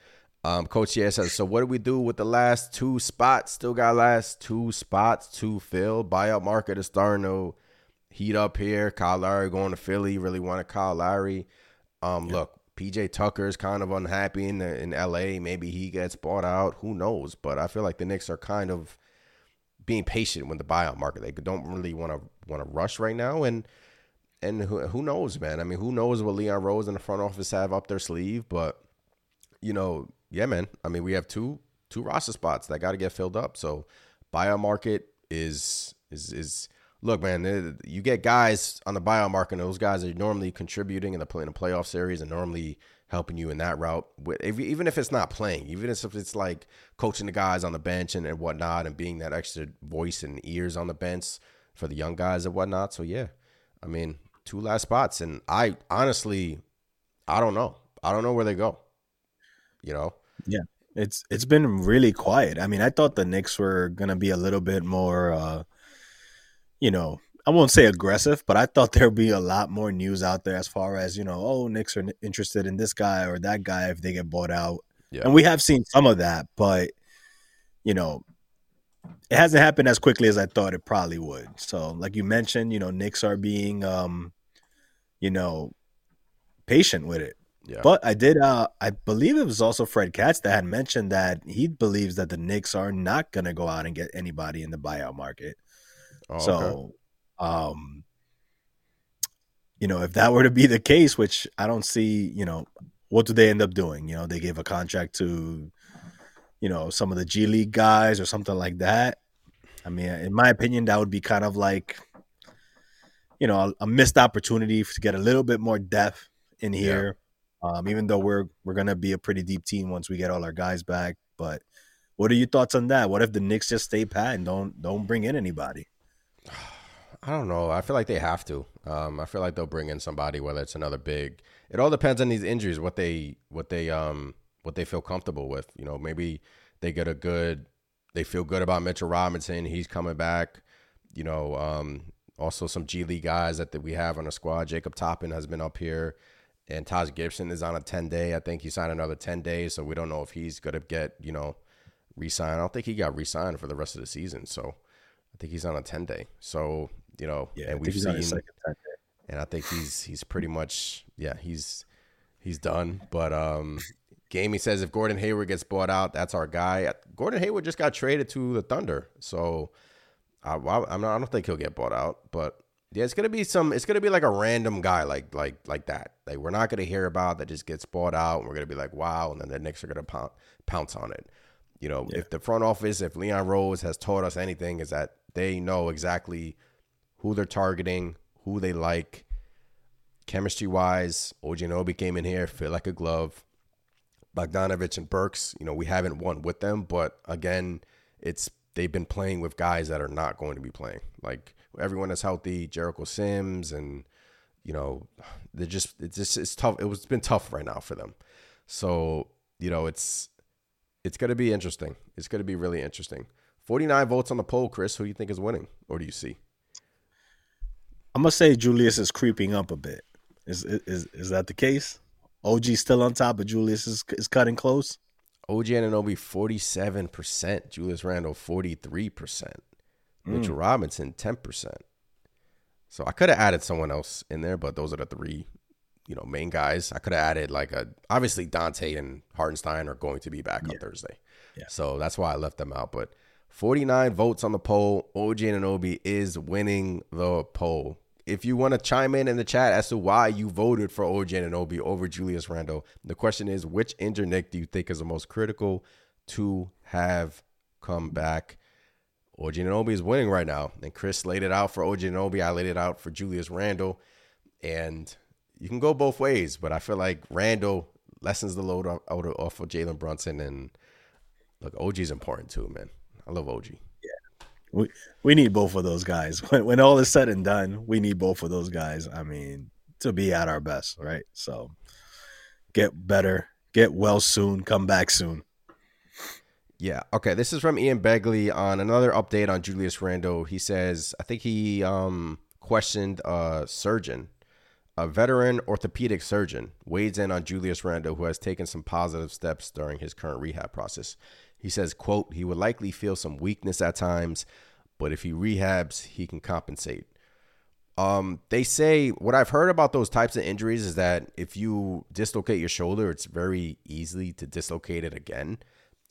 Um, Coach yeah says, so what do we do with the last two spots? Still got last two spots to fill. Buyout market is starting to heat up here. Kyle Lowry going to Philly. Really wanted Kyle Lowry. Um, look, PJ Tucker is kind of unhappy in in LA. Maybe he gets bought out. Who knows? But I feel like the Knicks are kind of being patient with the buyout market. They don't really want to want to rush right now. And and who, who knows, man? I mean, who knows what Leon Rose and the front office have up their sleeve? But you know, yeah, man. I mean, we have two two roster spots that got to get filled up. So buyout market is is is look, man. You get guys on the buyout market. Those guys are normally contributing in the play in the playoff series and normally helping you in that route. Even if it's not playing, even if it's like coaching the guys on the bench and, and whatnot, and being that extra voice and ears on the bench for the young guys and whatnot. So yeah, I mean, two last spots, and I honestly, I don't know. I don't know where they go. You know, Yeah. it's it's been really quiet. I mean, I thought the Knicks were gonna be a little bit more uh you know, I won't say aggressive, but I thought there'd be a lot more news out there as far as, you know, oh, Knicks are interested in this guy or that guy if they get bought out. Yeah. And we have seen some of that, but, you know, it hasn't happened as quickly as I thought it probably would. So, like you mentioned, you know, Knicks are being, um, you know, patient with it. Yeah. But I did, uh, I believe it was also Fred Katz that had mentioned that he believes that the Knicks are not going to go out and get anybody in the buyout market. Oh, okay. So, um, you know, if that were to be the case, which I don't see, you know, what do they end up doing? You know, they gave a contract to, you know, some of the G League guys or something like that. I mean, in my opinion, that would be kind of like, you know, a, a missed opportunity to get a little bit more depth in here. Um, even though we're we're gonna be a pretty deep team once we get all our guys back. But what are your thoughts on that? What if the Knicks just stay pat and don't don't bring in anybody? I don't know. I feel like they have to. Um, I feel like they'll bring in somebody, whether it's another big. It all depends on these injuries, what they what they um what they feel comfortable with. You know, maybe they get a good, they feel good about Mitchell Robinson. He's coming back. You know, um, also some G League guys that, that we have on the squad. Jacob Toppin has been up here, and Taj Gibson is on a ten day. I think he signed another ten days, so we don't know if he's gonna get you know re-signed. I don't think he got re-signed for the rest of the season. So I think he's on a ten day. So you know, Yeah, and we've he's on his seen and I think he's he's pretty much yeah he's he's done. But um, Gamey says if Gordon Hayward gets bought out, that's our guy. Gordon Hayward just got traded to the Thunder, so I, I'm not. I don't think he'll get bought out, but. Yeah, it's gonna be some. It's gonna be like a random guy, like like like that. Like we're not gonna hear about that just gets bought out, and we're gonna be like, wow, and then the Knicks are gonna pounce, pounce on it. You know, if the front office, if Leon Rose has taught us anything, is that they know exactly who they're targeting, who they like, chemistry wise. Ojanobi came in here, fit like a glove. Bogdanovic and Burks, you know, we haven't won with them, but again, it's they've been playing with guys that are not going to be playing. Like everyone is healthy, Jericho Sims, and you know, they're just it's just it's tough. It was it's been tough right now for them. So you know, it's it's going to be interesting. It's going to be really interesting. Forty nine votes on the poll, Chris. Who do you think is winning, or do you see? I'm gonna say Julius is creeping up a bit. Is is is that the case? OG still on top, but Julius is is cutting close. OG Anunoby forty seven percent, Julius Randle forty three percent, Mitchell hmm. Robinson ten percent. So I could have added someone else in there, but those are the three, you know, main guys. I could have added like a obviously Donte and Hartenstein are going to be back on Thursday, Yeah. so that's why I left them out. But forty nine votes on the poll. OG Anunoby is winning the poll. If you want to chime in in the chat as to why you voted for OG Obi over Julius Randle, the question is which injured Nick do you think is the most critical to have come back? OG Obi is winning right now, and Chris laid it out for OG Obi. I laid it out for Julius Randle, and you can go both ways. But I feel like Randle lessens the load off of Jalen Brunson, and look, OG is important too, man. I love OG. We we need both of those guys. When when all is said and done, we need both of those guys. I mean, to be at our best, right? So get better, get well soon, come back soon. Yeah. Okay. This is from Ian Begley on another update on Julius Randle. He says, I think he um, questioned a surgeon, a veteran orthopedic surgeon, weighs in on Julius Randle, who has taken some positive steps during his current rehab process. He says, quote, he would likely feel some weakness at times, but if he rehabs, he can compensate. Um, they say what I've heard about those types of injuries is that if you dislocate your shoulder, it's very easily to dislocate it again.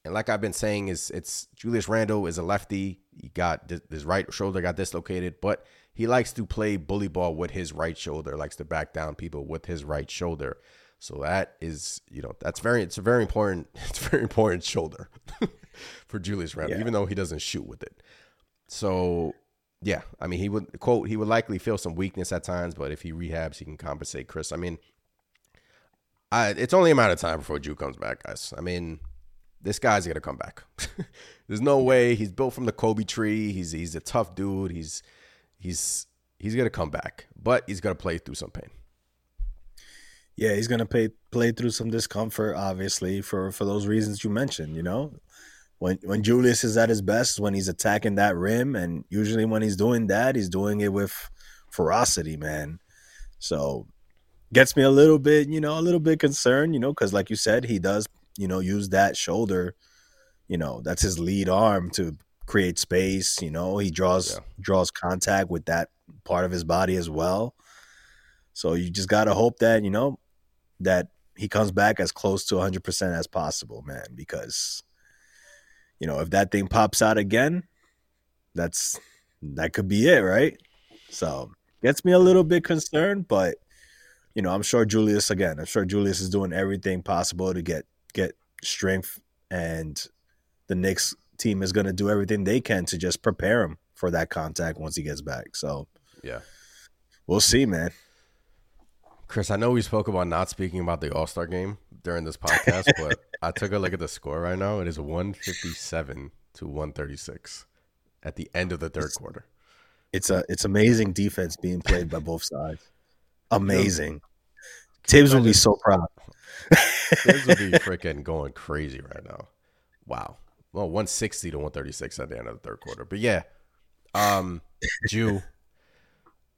And like I've been saying, is it's Julius Randle is a lefty. He got his right shoulder got dislocated, but he likes to play bully ball with his right shoulder. Likes to back down people with his right shoulder. So that is, you know, that's very it's a very important it's a very important shoulder for Julius Randle, Yeah. even though he doesn't shoot with it. So yeah, I mean, he would quote he would likely feel some weakness at times, but if he rehabs, he can compensate. Chris, I mean, I it's only a matter of time before Drew comes back, guys. I mean, this guy's gonna come back. There's no way he's built from the Kobe tree. He's he's a tough dude. He's he's he's gonna come back, but he's gonna play through some pain. Yeah, he's gonna pay play through some discomfort, obviously, for for those reasons you mentioned. You know, when when Julius is at his best, when he's attacking that rim, and usually when he's doing that, he's doing it with ferocity, man. So gets me a little bit, you know, a little bit concerned, you know, because like you said, he does, you know, use that shoulder, you know, that's his lead arm to create space. You know, he draws Yeah. draws contact with that part of his body as well. So you just gotta hope that you know that he comes back as close to 100 percent as possible, man. Because you know if that thing pops out again, that's that could be it, right? So gets me a little bit concerned, but you know I'm sure Julius again. I'm sure Julius is doing everything possible to get get strength, and the Knicks team is going to do everything they can to just prepare him for that contact once he gets back. So Yeah. we'll see, man. Chris, I know we spoke about not speaking about the All Star game during this podcast, but I took a look at the score right now. It is 157 to 136 at the end of the third quarter. It's a it's amazing defense being played by both sides. Amazing. Thibs will be so proud. This would be freaking going crazy right now. Wow. Well, 160 to 136 at the end of the third quarter. But yeah, um, Ju.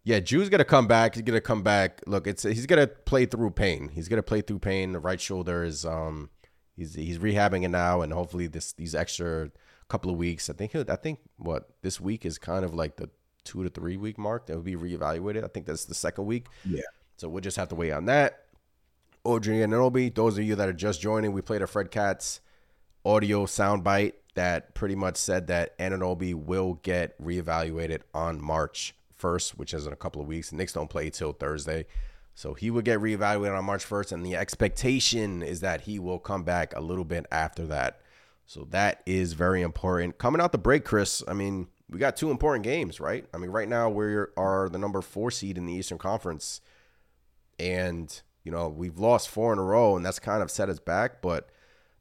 Yeah, Ju's gonna come back. He's gonna come back. Look, it's he's gonna play through pain. He's gonna play through pain. The right shoulder is um, he's he's rehabbing it now, and hopefully this these extra couple of weeks. I think he'll, I think what this week is kind of like the two to three week mark that will be reevaluated. I think that's the second week. Yeah. So we'll just have to wait on that. Audrey and Anobi, those of you that are just joining, we played a Fred Katz audio soundbite that pretty much said that Anunoby will get reevaluated on March 1st, which is in a couple of weeks. The Knicks don't play till Thursday. So he will get reevaluated on March 1st, and the expectation is that he will come back a little bit after that. So that is very important. Coming out the break, Chris, I mean, we got two important games, right? I mean, right now we are the number four seed in the Eastern Conference and you know we've lost four in a row and that's kind of set us back but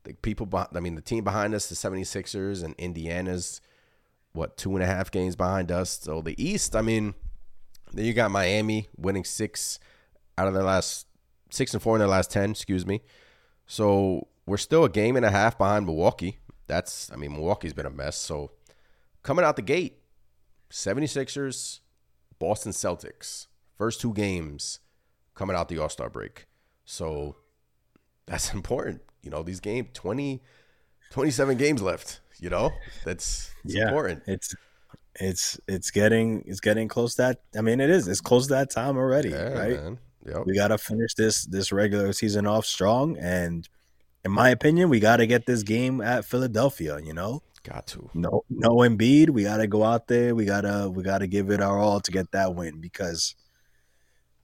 the people i mean the team behind us the 76ers and indiana's what two and a half games behind us so the east i mean then you got miami winning six out of their last six and four in their last 10 excuse me so we're still a game and a half behind milwaukee that's i mean milwaukee's been a mess so coming out the gate 76ers boston celtics first two games coming out the All Star break. So that's important. You know, these games 20, 27 games left. You know, that's it's important. It's it's it's getting it's getting close that I mean it is. It's close to that time already, Yeah, right? man. Yep. We gotta finish this this regular season off strong and in my opinion, we gotta get this game at Philadelphia, you know? Got to. No no Embiid. We gotta go out there. We gotta we gotta give it our all to get that win because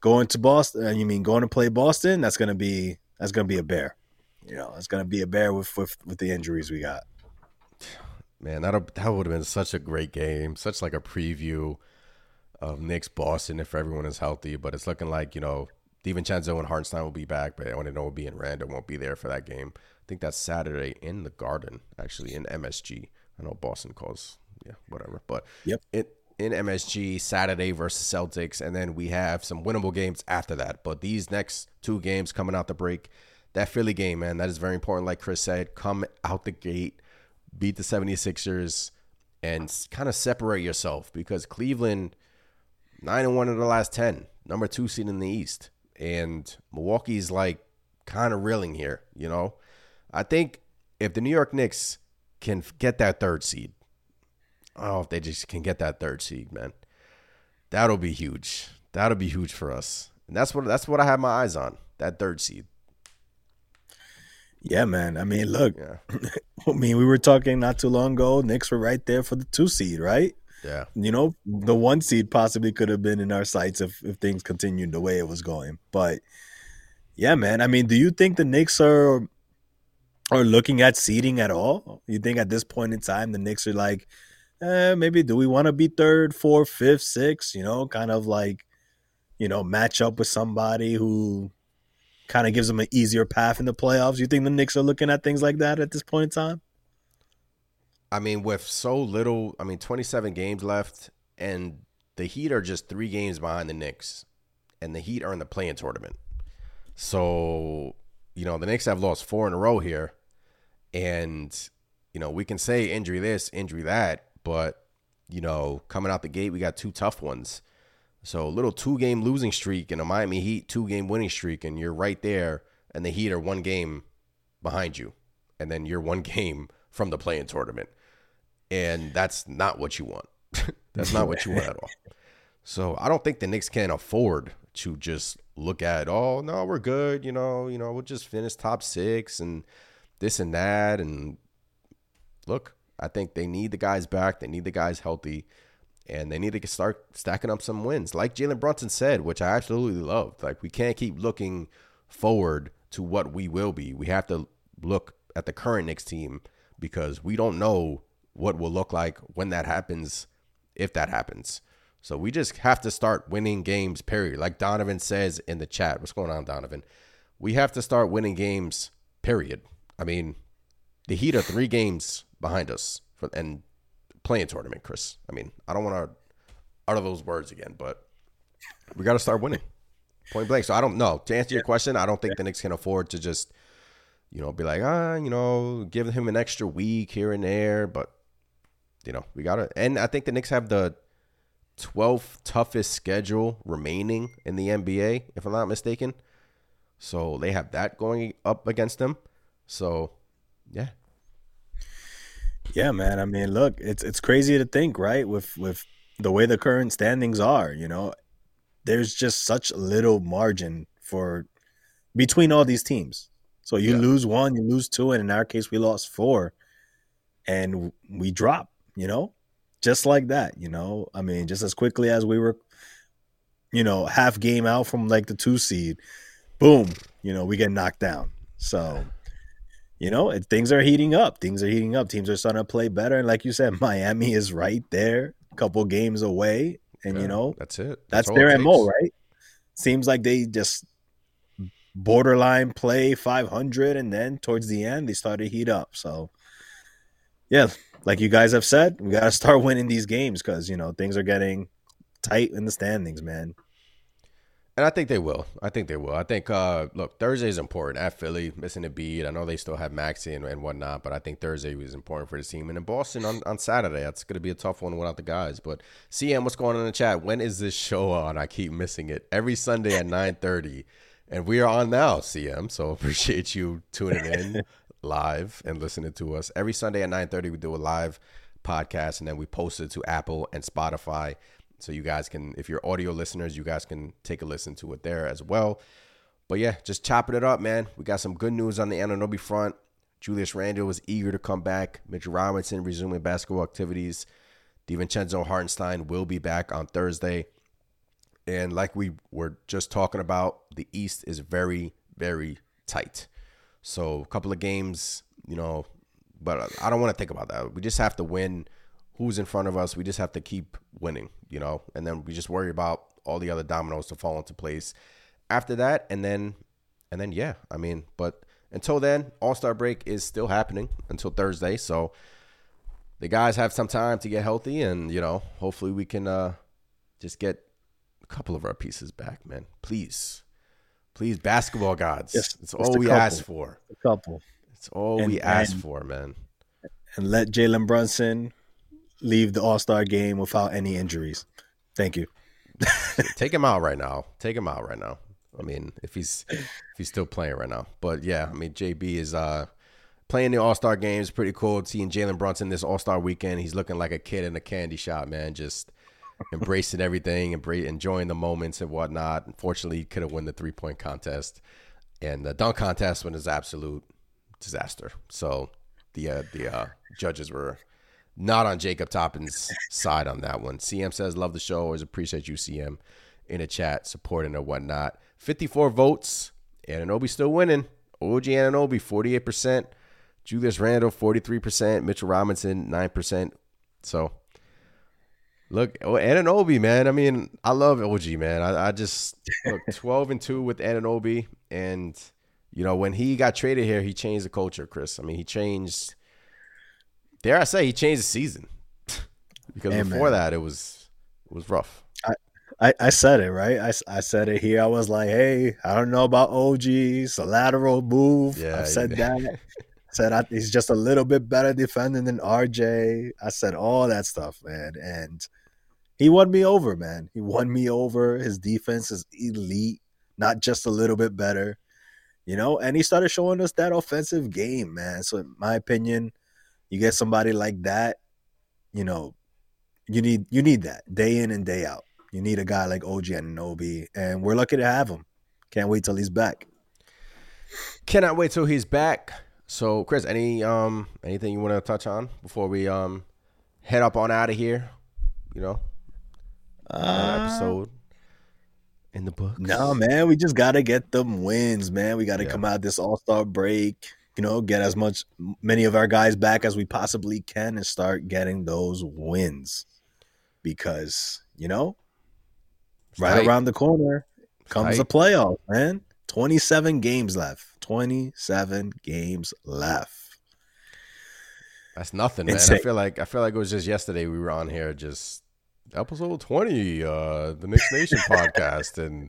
going to Boston uh, you mean going to play Boston, that's gonna be that's gonna be a bear. You know, it's gonna be a bear with with, with the injuries we got. Man, that that would have been such a great game, such like a preview of Knicks Boston if everyone is healthy. But it's looking like you know DiVincenzo and Hartenstein will be back, but I want to know will be in Randle won't be there for that game. I think that's Saturday in the Garden, actually in MSG. I know Boston calls, yeah, whatever. But Yep. it in MSG Saturday versus Celtics, and then we have some winnable games after that. But these next two games coming out the break, that Philly game, man, that is very important. Like Chris said, come out the gate, beat the 76ers, and kind of separate yourself because Cleveland, 9 and 1 in the last 10, number two seed in the East. And Milwaukee's like kind of reeling here, you know? I think if the New York Knicks can get that third seed, oh, if they just can get that third seed, man, that'll be huge. That'll be huge for us. And that's what that's what I have my eyes on. That third seed. Yeah, man. I mean, look, Yeah. I mean, we were talking not too long ago. Knicks were right there for the two seed, right? Yeah. You know, the one seed possibly could have been in our sights if, if things continued the way it was going. But yeah, man. I mean, do you think the Knicks are are looking at seeding at all? You think at this point in time the Knicks are like, eh, maybe do we want to be third, fourth, fifth, sixth? You know, kind of like, you know, match up with somebody who kind of gives them an easier path in the playoffs. You think the Knicks are looking at things like that at this point in time? I mean, with so little, I mean, 27 games left, and the Heat are just three games behind the Knicks, and the Heat are in the playing tournament. So, you know, the Knicks have lost four in a row here, and you know, we can say injury this, injury that, but you know, coming out the gate, we got two tough ones. So a little two game losing streak and a Miami Heat two game winning streak, and you're right there, and the Heat are one game behind you, and then you're one game from the playing tournament, and that's not what you want. that's not what you want at all. So I don't think the Knicks can afford to just look at, oh no, we're good, you know, you know, we'll just finish top six and this and that. And look, I think they need the guys back. They need the guys healthy, and they need to start stacking up some wins, like Jalen Brunson said, which I absolutely loved. Like we can't keep looking forward to what we will be. We have to look at the current Knicks team because we don't know what will look like when that happens, if that happens. So we just have to start winning games, period. Like Donovan says in the chat. What's going on, Donovan? We have to start winning games, period. I mean, the Heat are three games behind us for and playing tournament, Chris. I mean, I don't want to utter those words again, but we got to start winning. Point blank. So I don't know. To answer your question, I don't think the Knicks can afford to just, you know, be like, ah, you know, give him an extra week here and there. But, you know, we got to. And I think the Knicks have the 12th toughest schedule remaining in the NBA, if I'm not mistaken. So they have that going up against them. So, yeah. Yeah, man. I mean, look, it's it's crazy to think, right? With with the way the current standings are, you know, there's just such little margin for between all these teams. So you Yeah. lose one, you lose two, and in our case, we lost four, and we drop. You know, just like that. You know, I mean, just as quickly as we were, you know, half game out from like the two seed, boom, you know, we get knocked down. So, you know, it, things are heating up. Things are heating up. Teams are starting to play better, and like you said, Miami is right there, a couple games away, and Yeah, you know, that's it. that's, all their it MO, right? Seems like they just borderline play 500 and then towards the end they start to heat up. So yeah, like you guys have said, we got to start winning these games cuz you know, things are getting tight in the standings, man. And I think they will. I think they will. I think, uh, look, Thursday is important at Philly, missing a beat. I know they still have Maxey and, and whatnot, but I think Thursday was important for the team. And in Boston on, on Saturday, that's going to be a tough one without the guys. But CM, what's going on in the chat? When is this show on? I keep missing it. Every Sunday at 9.30. And we are on now, CM. So appreciate you tuning in live and listening to us. Every Sunday at 9.30, we do a live podcast, and then we post it to Apple and Spotify. So you guys can, if you're audio listeners, you guys can take a listen to it there as well. But yeah, just chopping it up, man. We got some good news on the Anunoby front. Julius Randle was eager to come back. Mitchell Robinson resuming basketball activities. DiVincenzo Hartenstein will be back on Thursday. And like we were just talking about, the East is very, very tight. So a couple of games, you know, but I don't want to think about that. We just have to win who's in front of us. We just have to keep winning, you know, and then we just worry about all the other dominoes to fall into place after that. And then, and then, yeah, I mean, but until then, All Star break is still happening until Thursday. So the guys have some time to get healthy, and you know, hopefully we can uh just get a couple of our pieces back, man. Please, please, basketball gods. Yes, it's all we couple. ask for. A couple. It's all And- we ask and- for, man. And let Jalen Brunson leave the All-Star game without any injuries. Thank you. Take him out right now. Take him out right now. I mean, if he's if he's still playing right now. But yeah, I mean, JB is uh playing the All Star games. Pretty cool seeing Jalen Brunson this All Star weekend. He's looking like a kid in a candy shop, man. Just embracing everything, embra- enjoying the moments and whatnot. Unfortunately, he could have won the three point contest, and the dunk contest was an absolute disaster. So the uh, the uh, judges were not on Jacob Toppin's side on that one. CM says, Love the show. Always appreciate you, CM, in a chat, supporting or whatnot. 54 votes. Anunoby still winning. OG Anunoby, 48%. Julius Randle, 43%. Mitchell Robinson, 9%. So, look, Anunoby, man. I mean, I love OG, man. I, I just, look, 12 and 2 with Anunoby. And, you know, when he got traded here, he changed the culture, Chris. I mean, he changed dare I say he changed the season because Hey, before man. that it was it was rough. I, I said it right. I, I said it here. I was like, hey, I don't know about OG. It's a lateral move. Yeah, I've said you- that. said I, he's just a little bit better defending than RJ. I said all that stuff, man, and he won me over, man. He won me over. His defense is elite, not just a little bit better, you know. And he started showing us that offensive game, man. So, in my opinion, you get somebody like that, you know, you need you need that day in and day out. You need a guy like OG Anunoby, and we're lucky to have him. Can't wait till he's back. Cannot wait till he's back. So, Chris, any um anything you want to touch on before we um head up on out of here? You know, uh, episode in the book. No, man, we just gotta get them wins, man. We gotta Yeah. come out this All Star break. You know, get as much many of our guys back as we possibly can, and start getting those wins. Because you know, right around the corner comes the playoff, man. Twenty-seven games left. Twenty-seven games left. That's nothing, man. I feel like I feel like it was just yesterday we were on here, just episode twenty, uh, the Knicks Nation podcast, and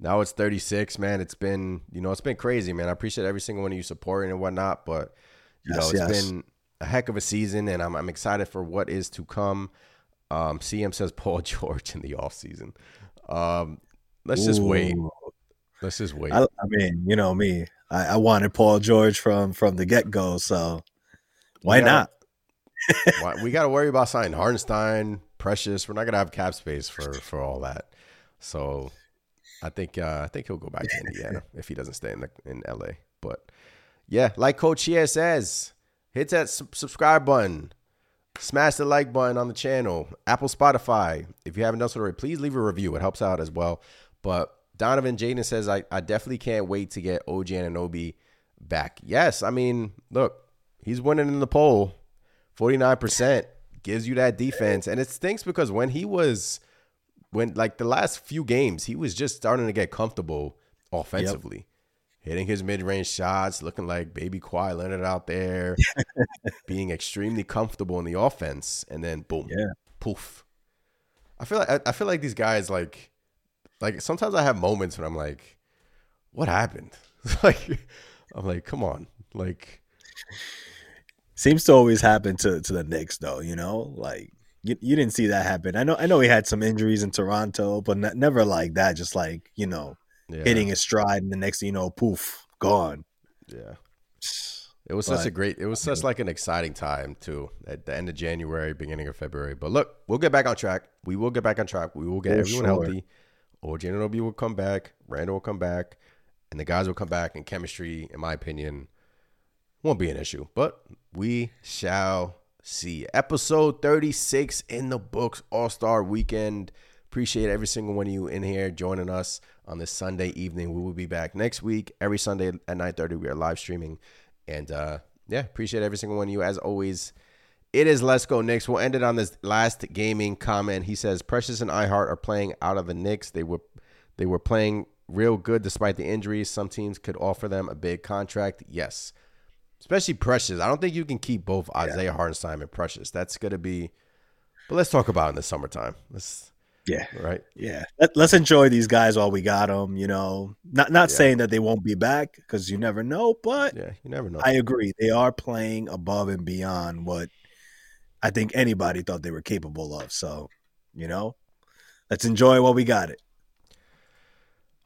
now it's thirty six. Man, it's been you know it's been crazy, man. I appreciate every single one of you supporting and whatnot, but you know Yes, it's yes. been a heck of a season, and I'm I'm excited for what is to come. Um, CM says Paul George in the off season. Um, let's just wait. Let's just wait. I, I mean, you know me. I, I wanted Paul George from from the get go, so why Yeah. not? We got to worry about signing Hartenstein, Precious. We're not gonna have cap space for for all that. So I think uh, I think he'll go back to Indiana if he doesn't stay in the, in LA. But yeah, like Coach here says, hit that sub- subscribe button, smash the like button on the channel, Apple, Spotify. If you haven't done so already, please leave a review. It helps out as well. But Donovan Jaden says, I, I definitely can't wait to get OG Anunoby back. Yes, I mean, look, he's winning in the poll. 49% gives you that defense. And it stinks because when he was, when like the last few games, he was just starting to get comfortable offensively. Hitting his mid range shots, looking like baby Kawhi Leonard out there, being extremely comfortable in the offense, and then boom, Yeah. poof. I feel like I, I feel like these guys like, like sometimes I have moments when I'm like, what happened? like, I'm like, come on, like, Seems to always happen to to the Knicks, though. You know, like you, you didn't see that happen. I know I know he had some injuries in Toronto, but ne- never like that. Just like you know, yeah, hitting his stride, and the next thing you know, poof, gone. yeah. It was such a great. It was such like an exciting time too. At the end of January, beginning of February. But look, we'll get back on track. We will get back on track. We will get For everyone sure. healthy. OG Anunoby will come back. Randle will come back, and the guys will come back. And chemistry, in my opinion, won't be an issue. But we shall see. Episode thirty six in the books. All Star Weekend. Appreciate every single one of you in here joining us on this Sunday evening. We will be back next week. Every Sunday at nine thirty, we are live streaming. And uh, yeah, appreciate every single one of you. As always, it is Let's Go Knicks. We'll end it on this last gaming comment. He says Precious and I-Hart are playing out of the Knicks. They were they were playing real good despite the injuries. Some teams could offer them a big contract. Yes. Especially Precious. I don't think you can keep both Isaiah Hartenstein and Precious. That's gonna be but let's talk about it in the summertime. Let's Yeah, right. yeah. Let, let's enjoy these guys while we got them. You know, not not Yeah. saying that they won't be back because you never know, but Yeah, you never know. I agree. They are playing above and beyond what I think anybody thought they were capable of. So, you know, let's enjoy while we got it.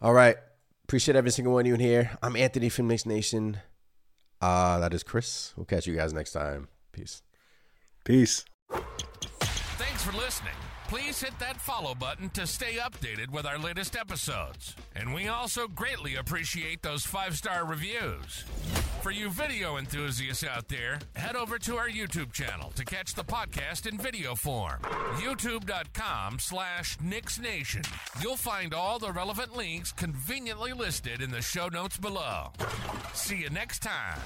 All right. Appreciate every single one of you in here. I'm Anthony from Knicks Nation. Uh, that is Chris. We'll catch you guys next time. Peace. Peace. Thanks for listening. Please hit that follow button to stay updated with our latest episodes. And we also greatly appreciate those five star reviews. For you video enthusiasts out there, head over to our YouTube channel to catch the podcast in video form. YouTube.com slash Knicks Nation. You'll find all the relevant links conveniently listed in the show notes below. See you next time.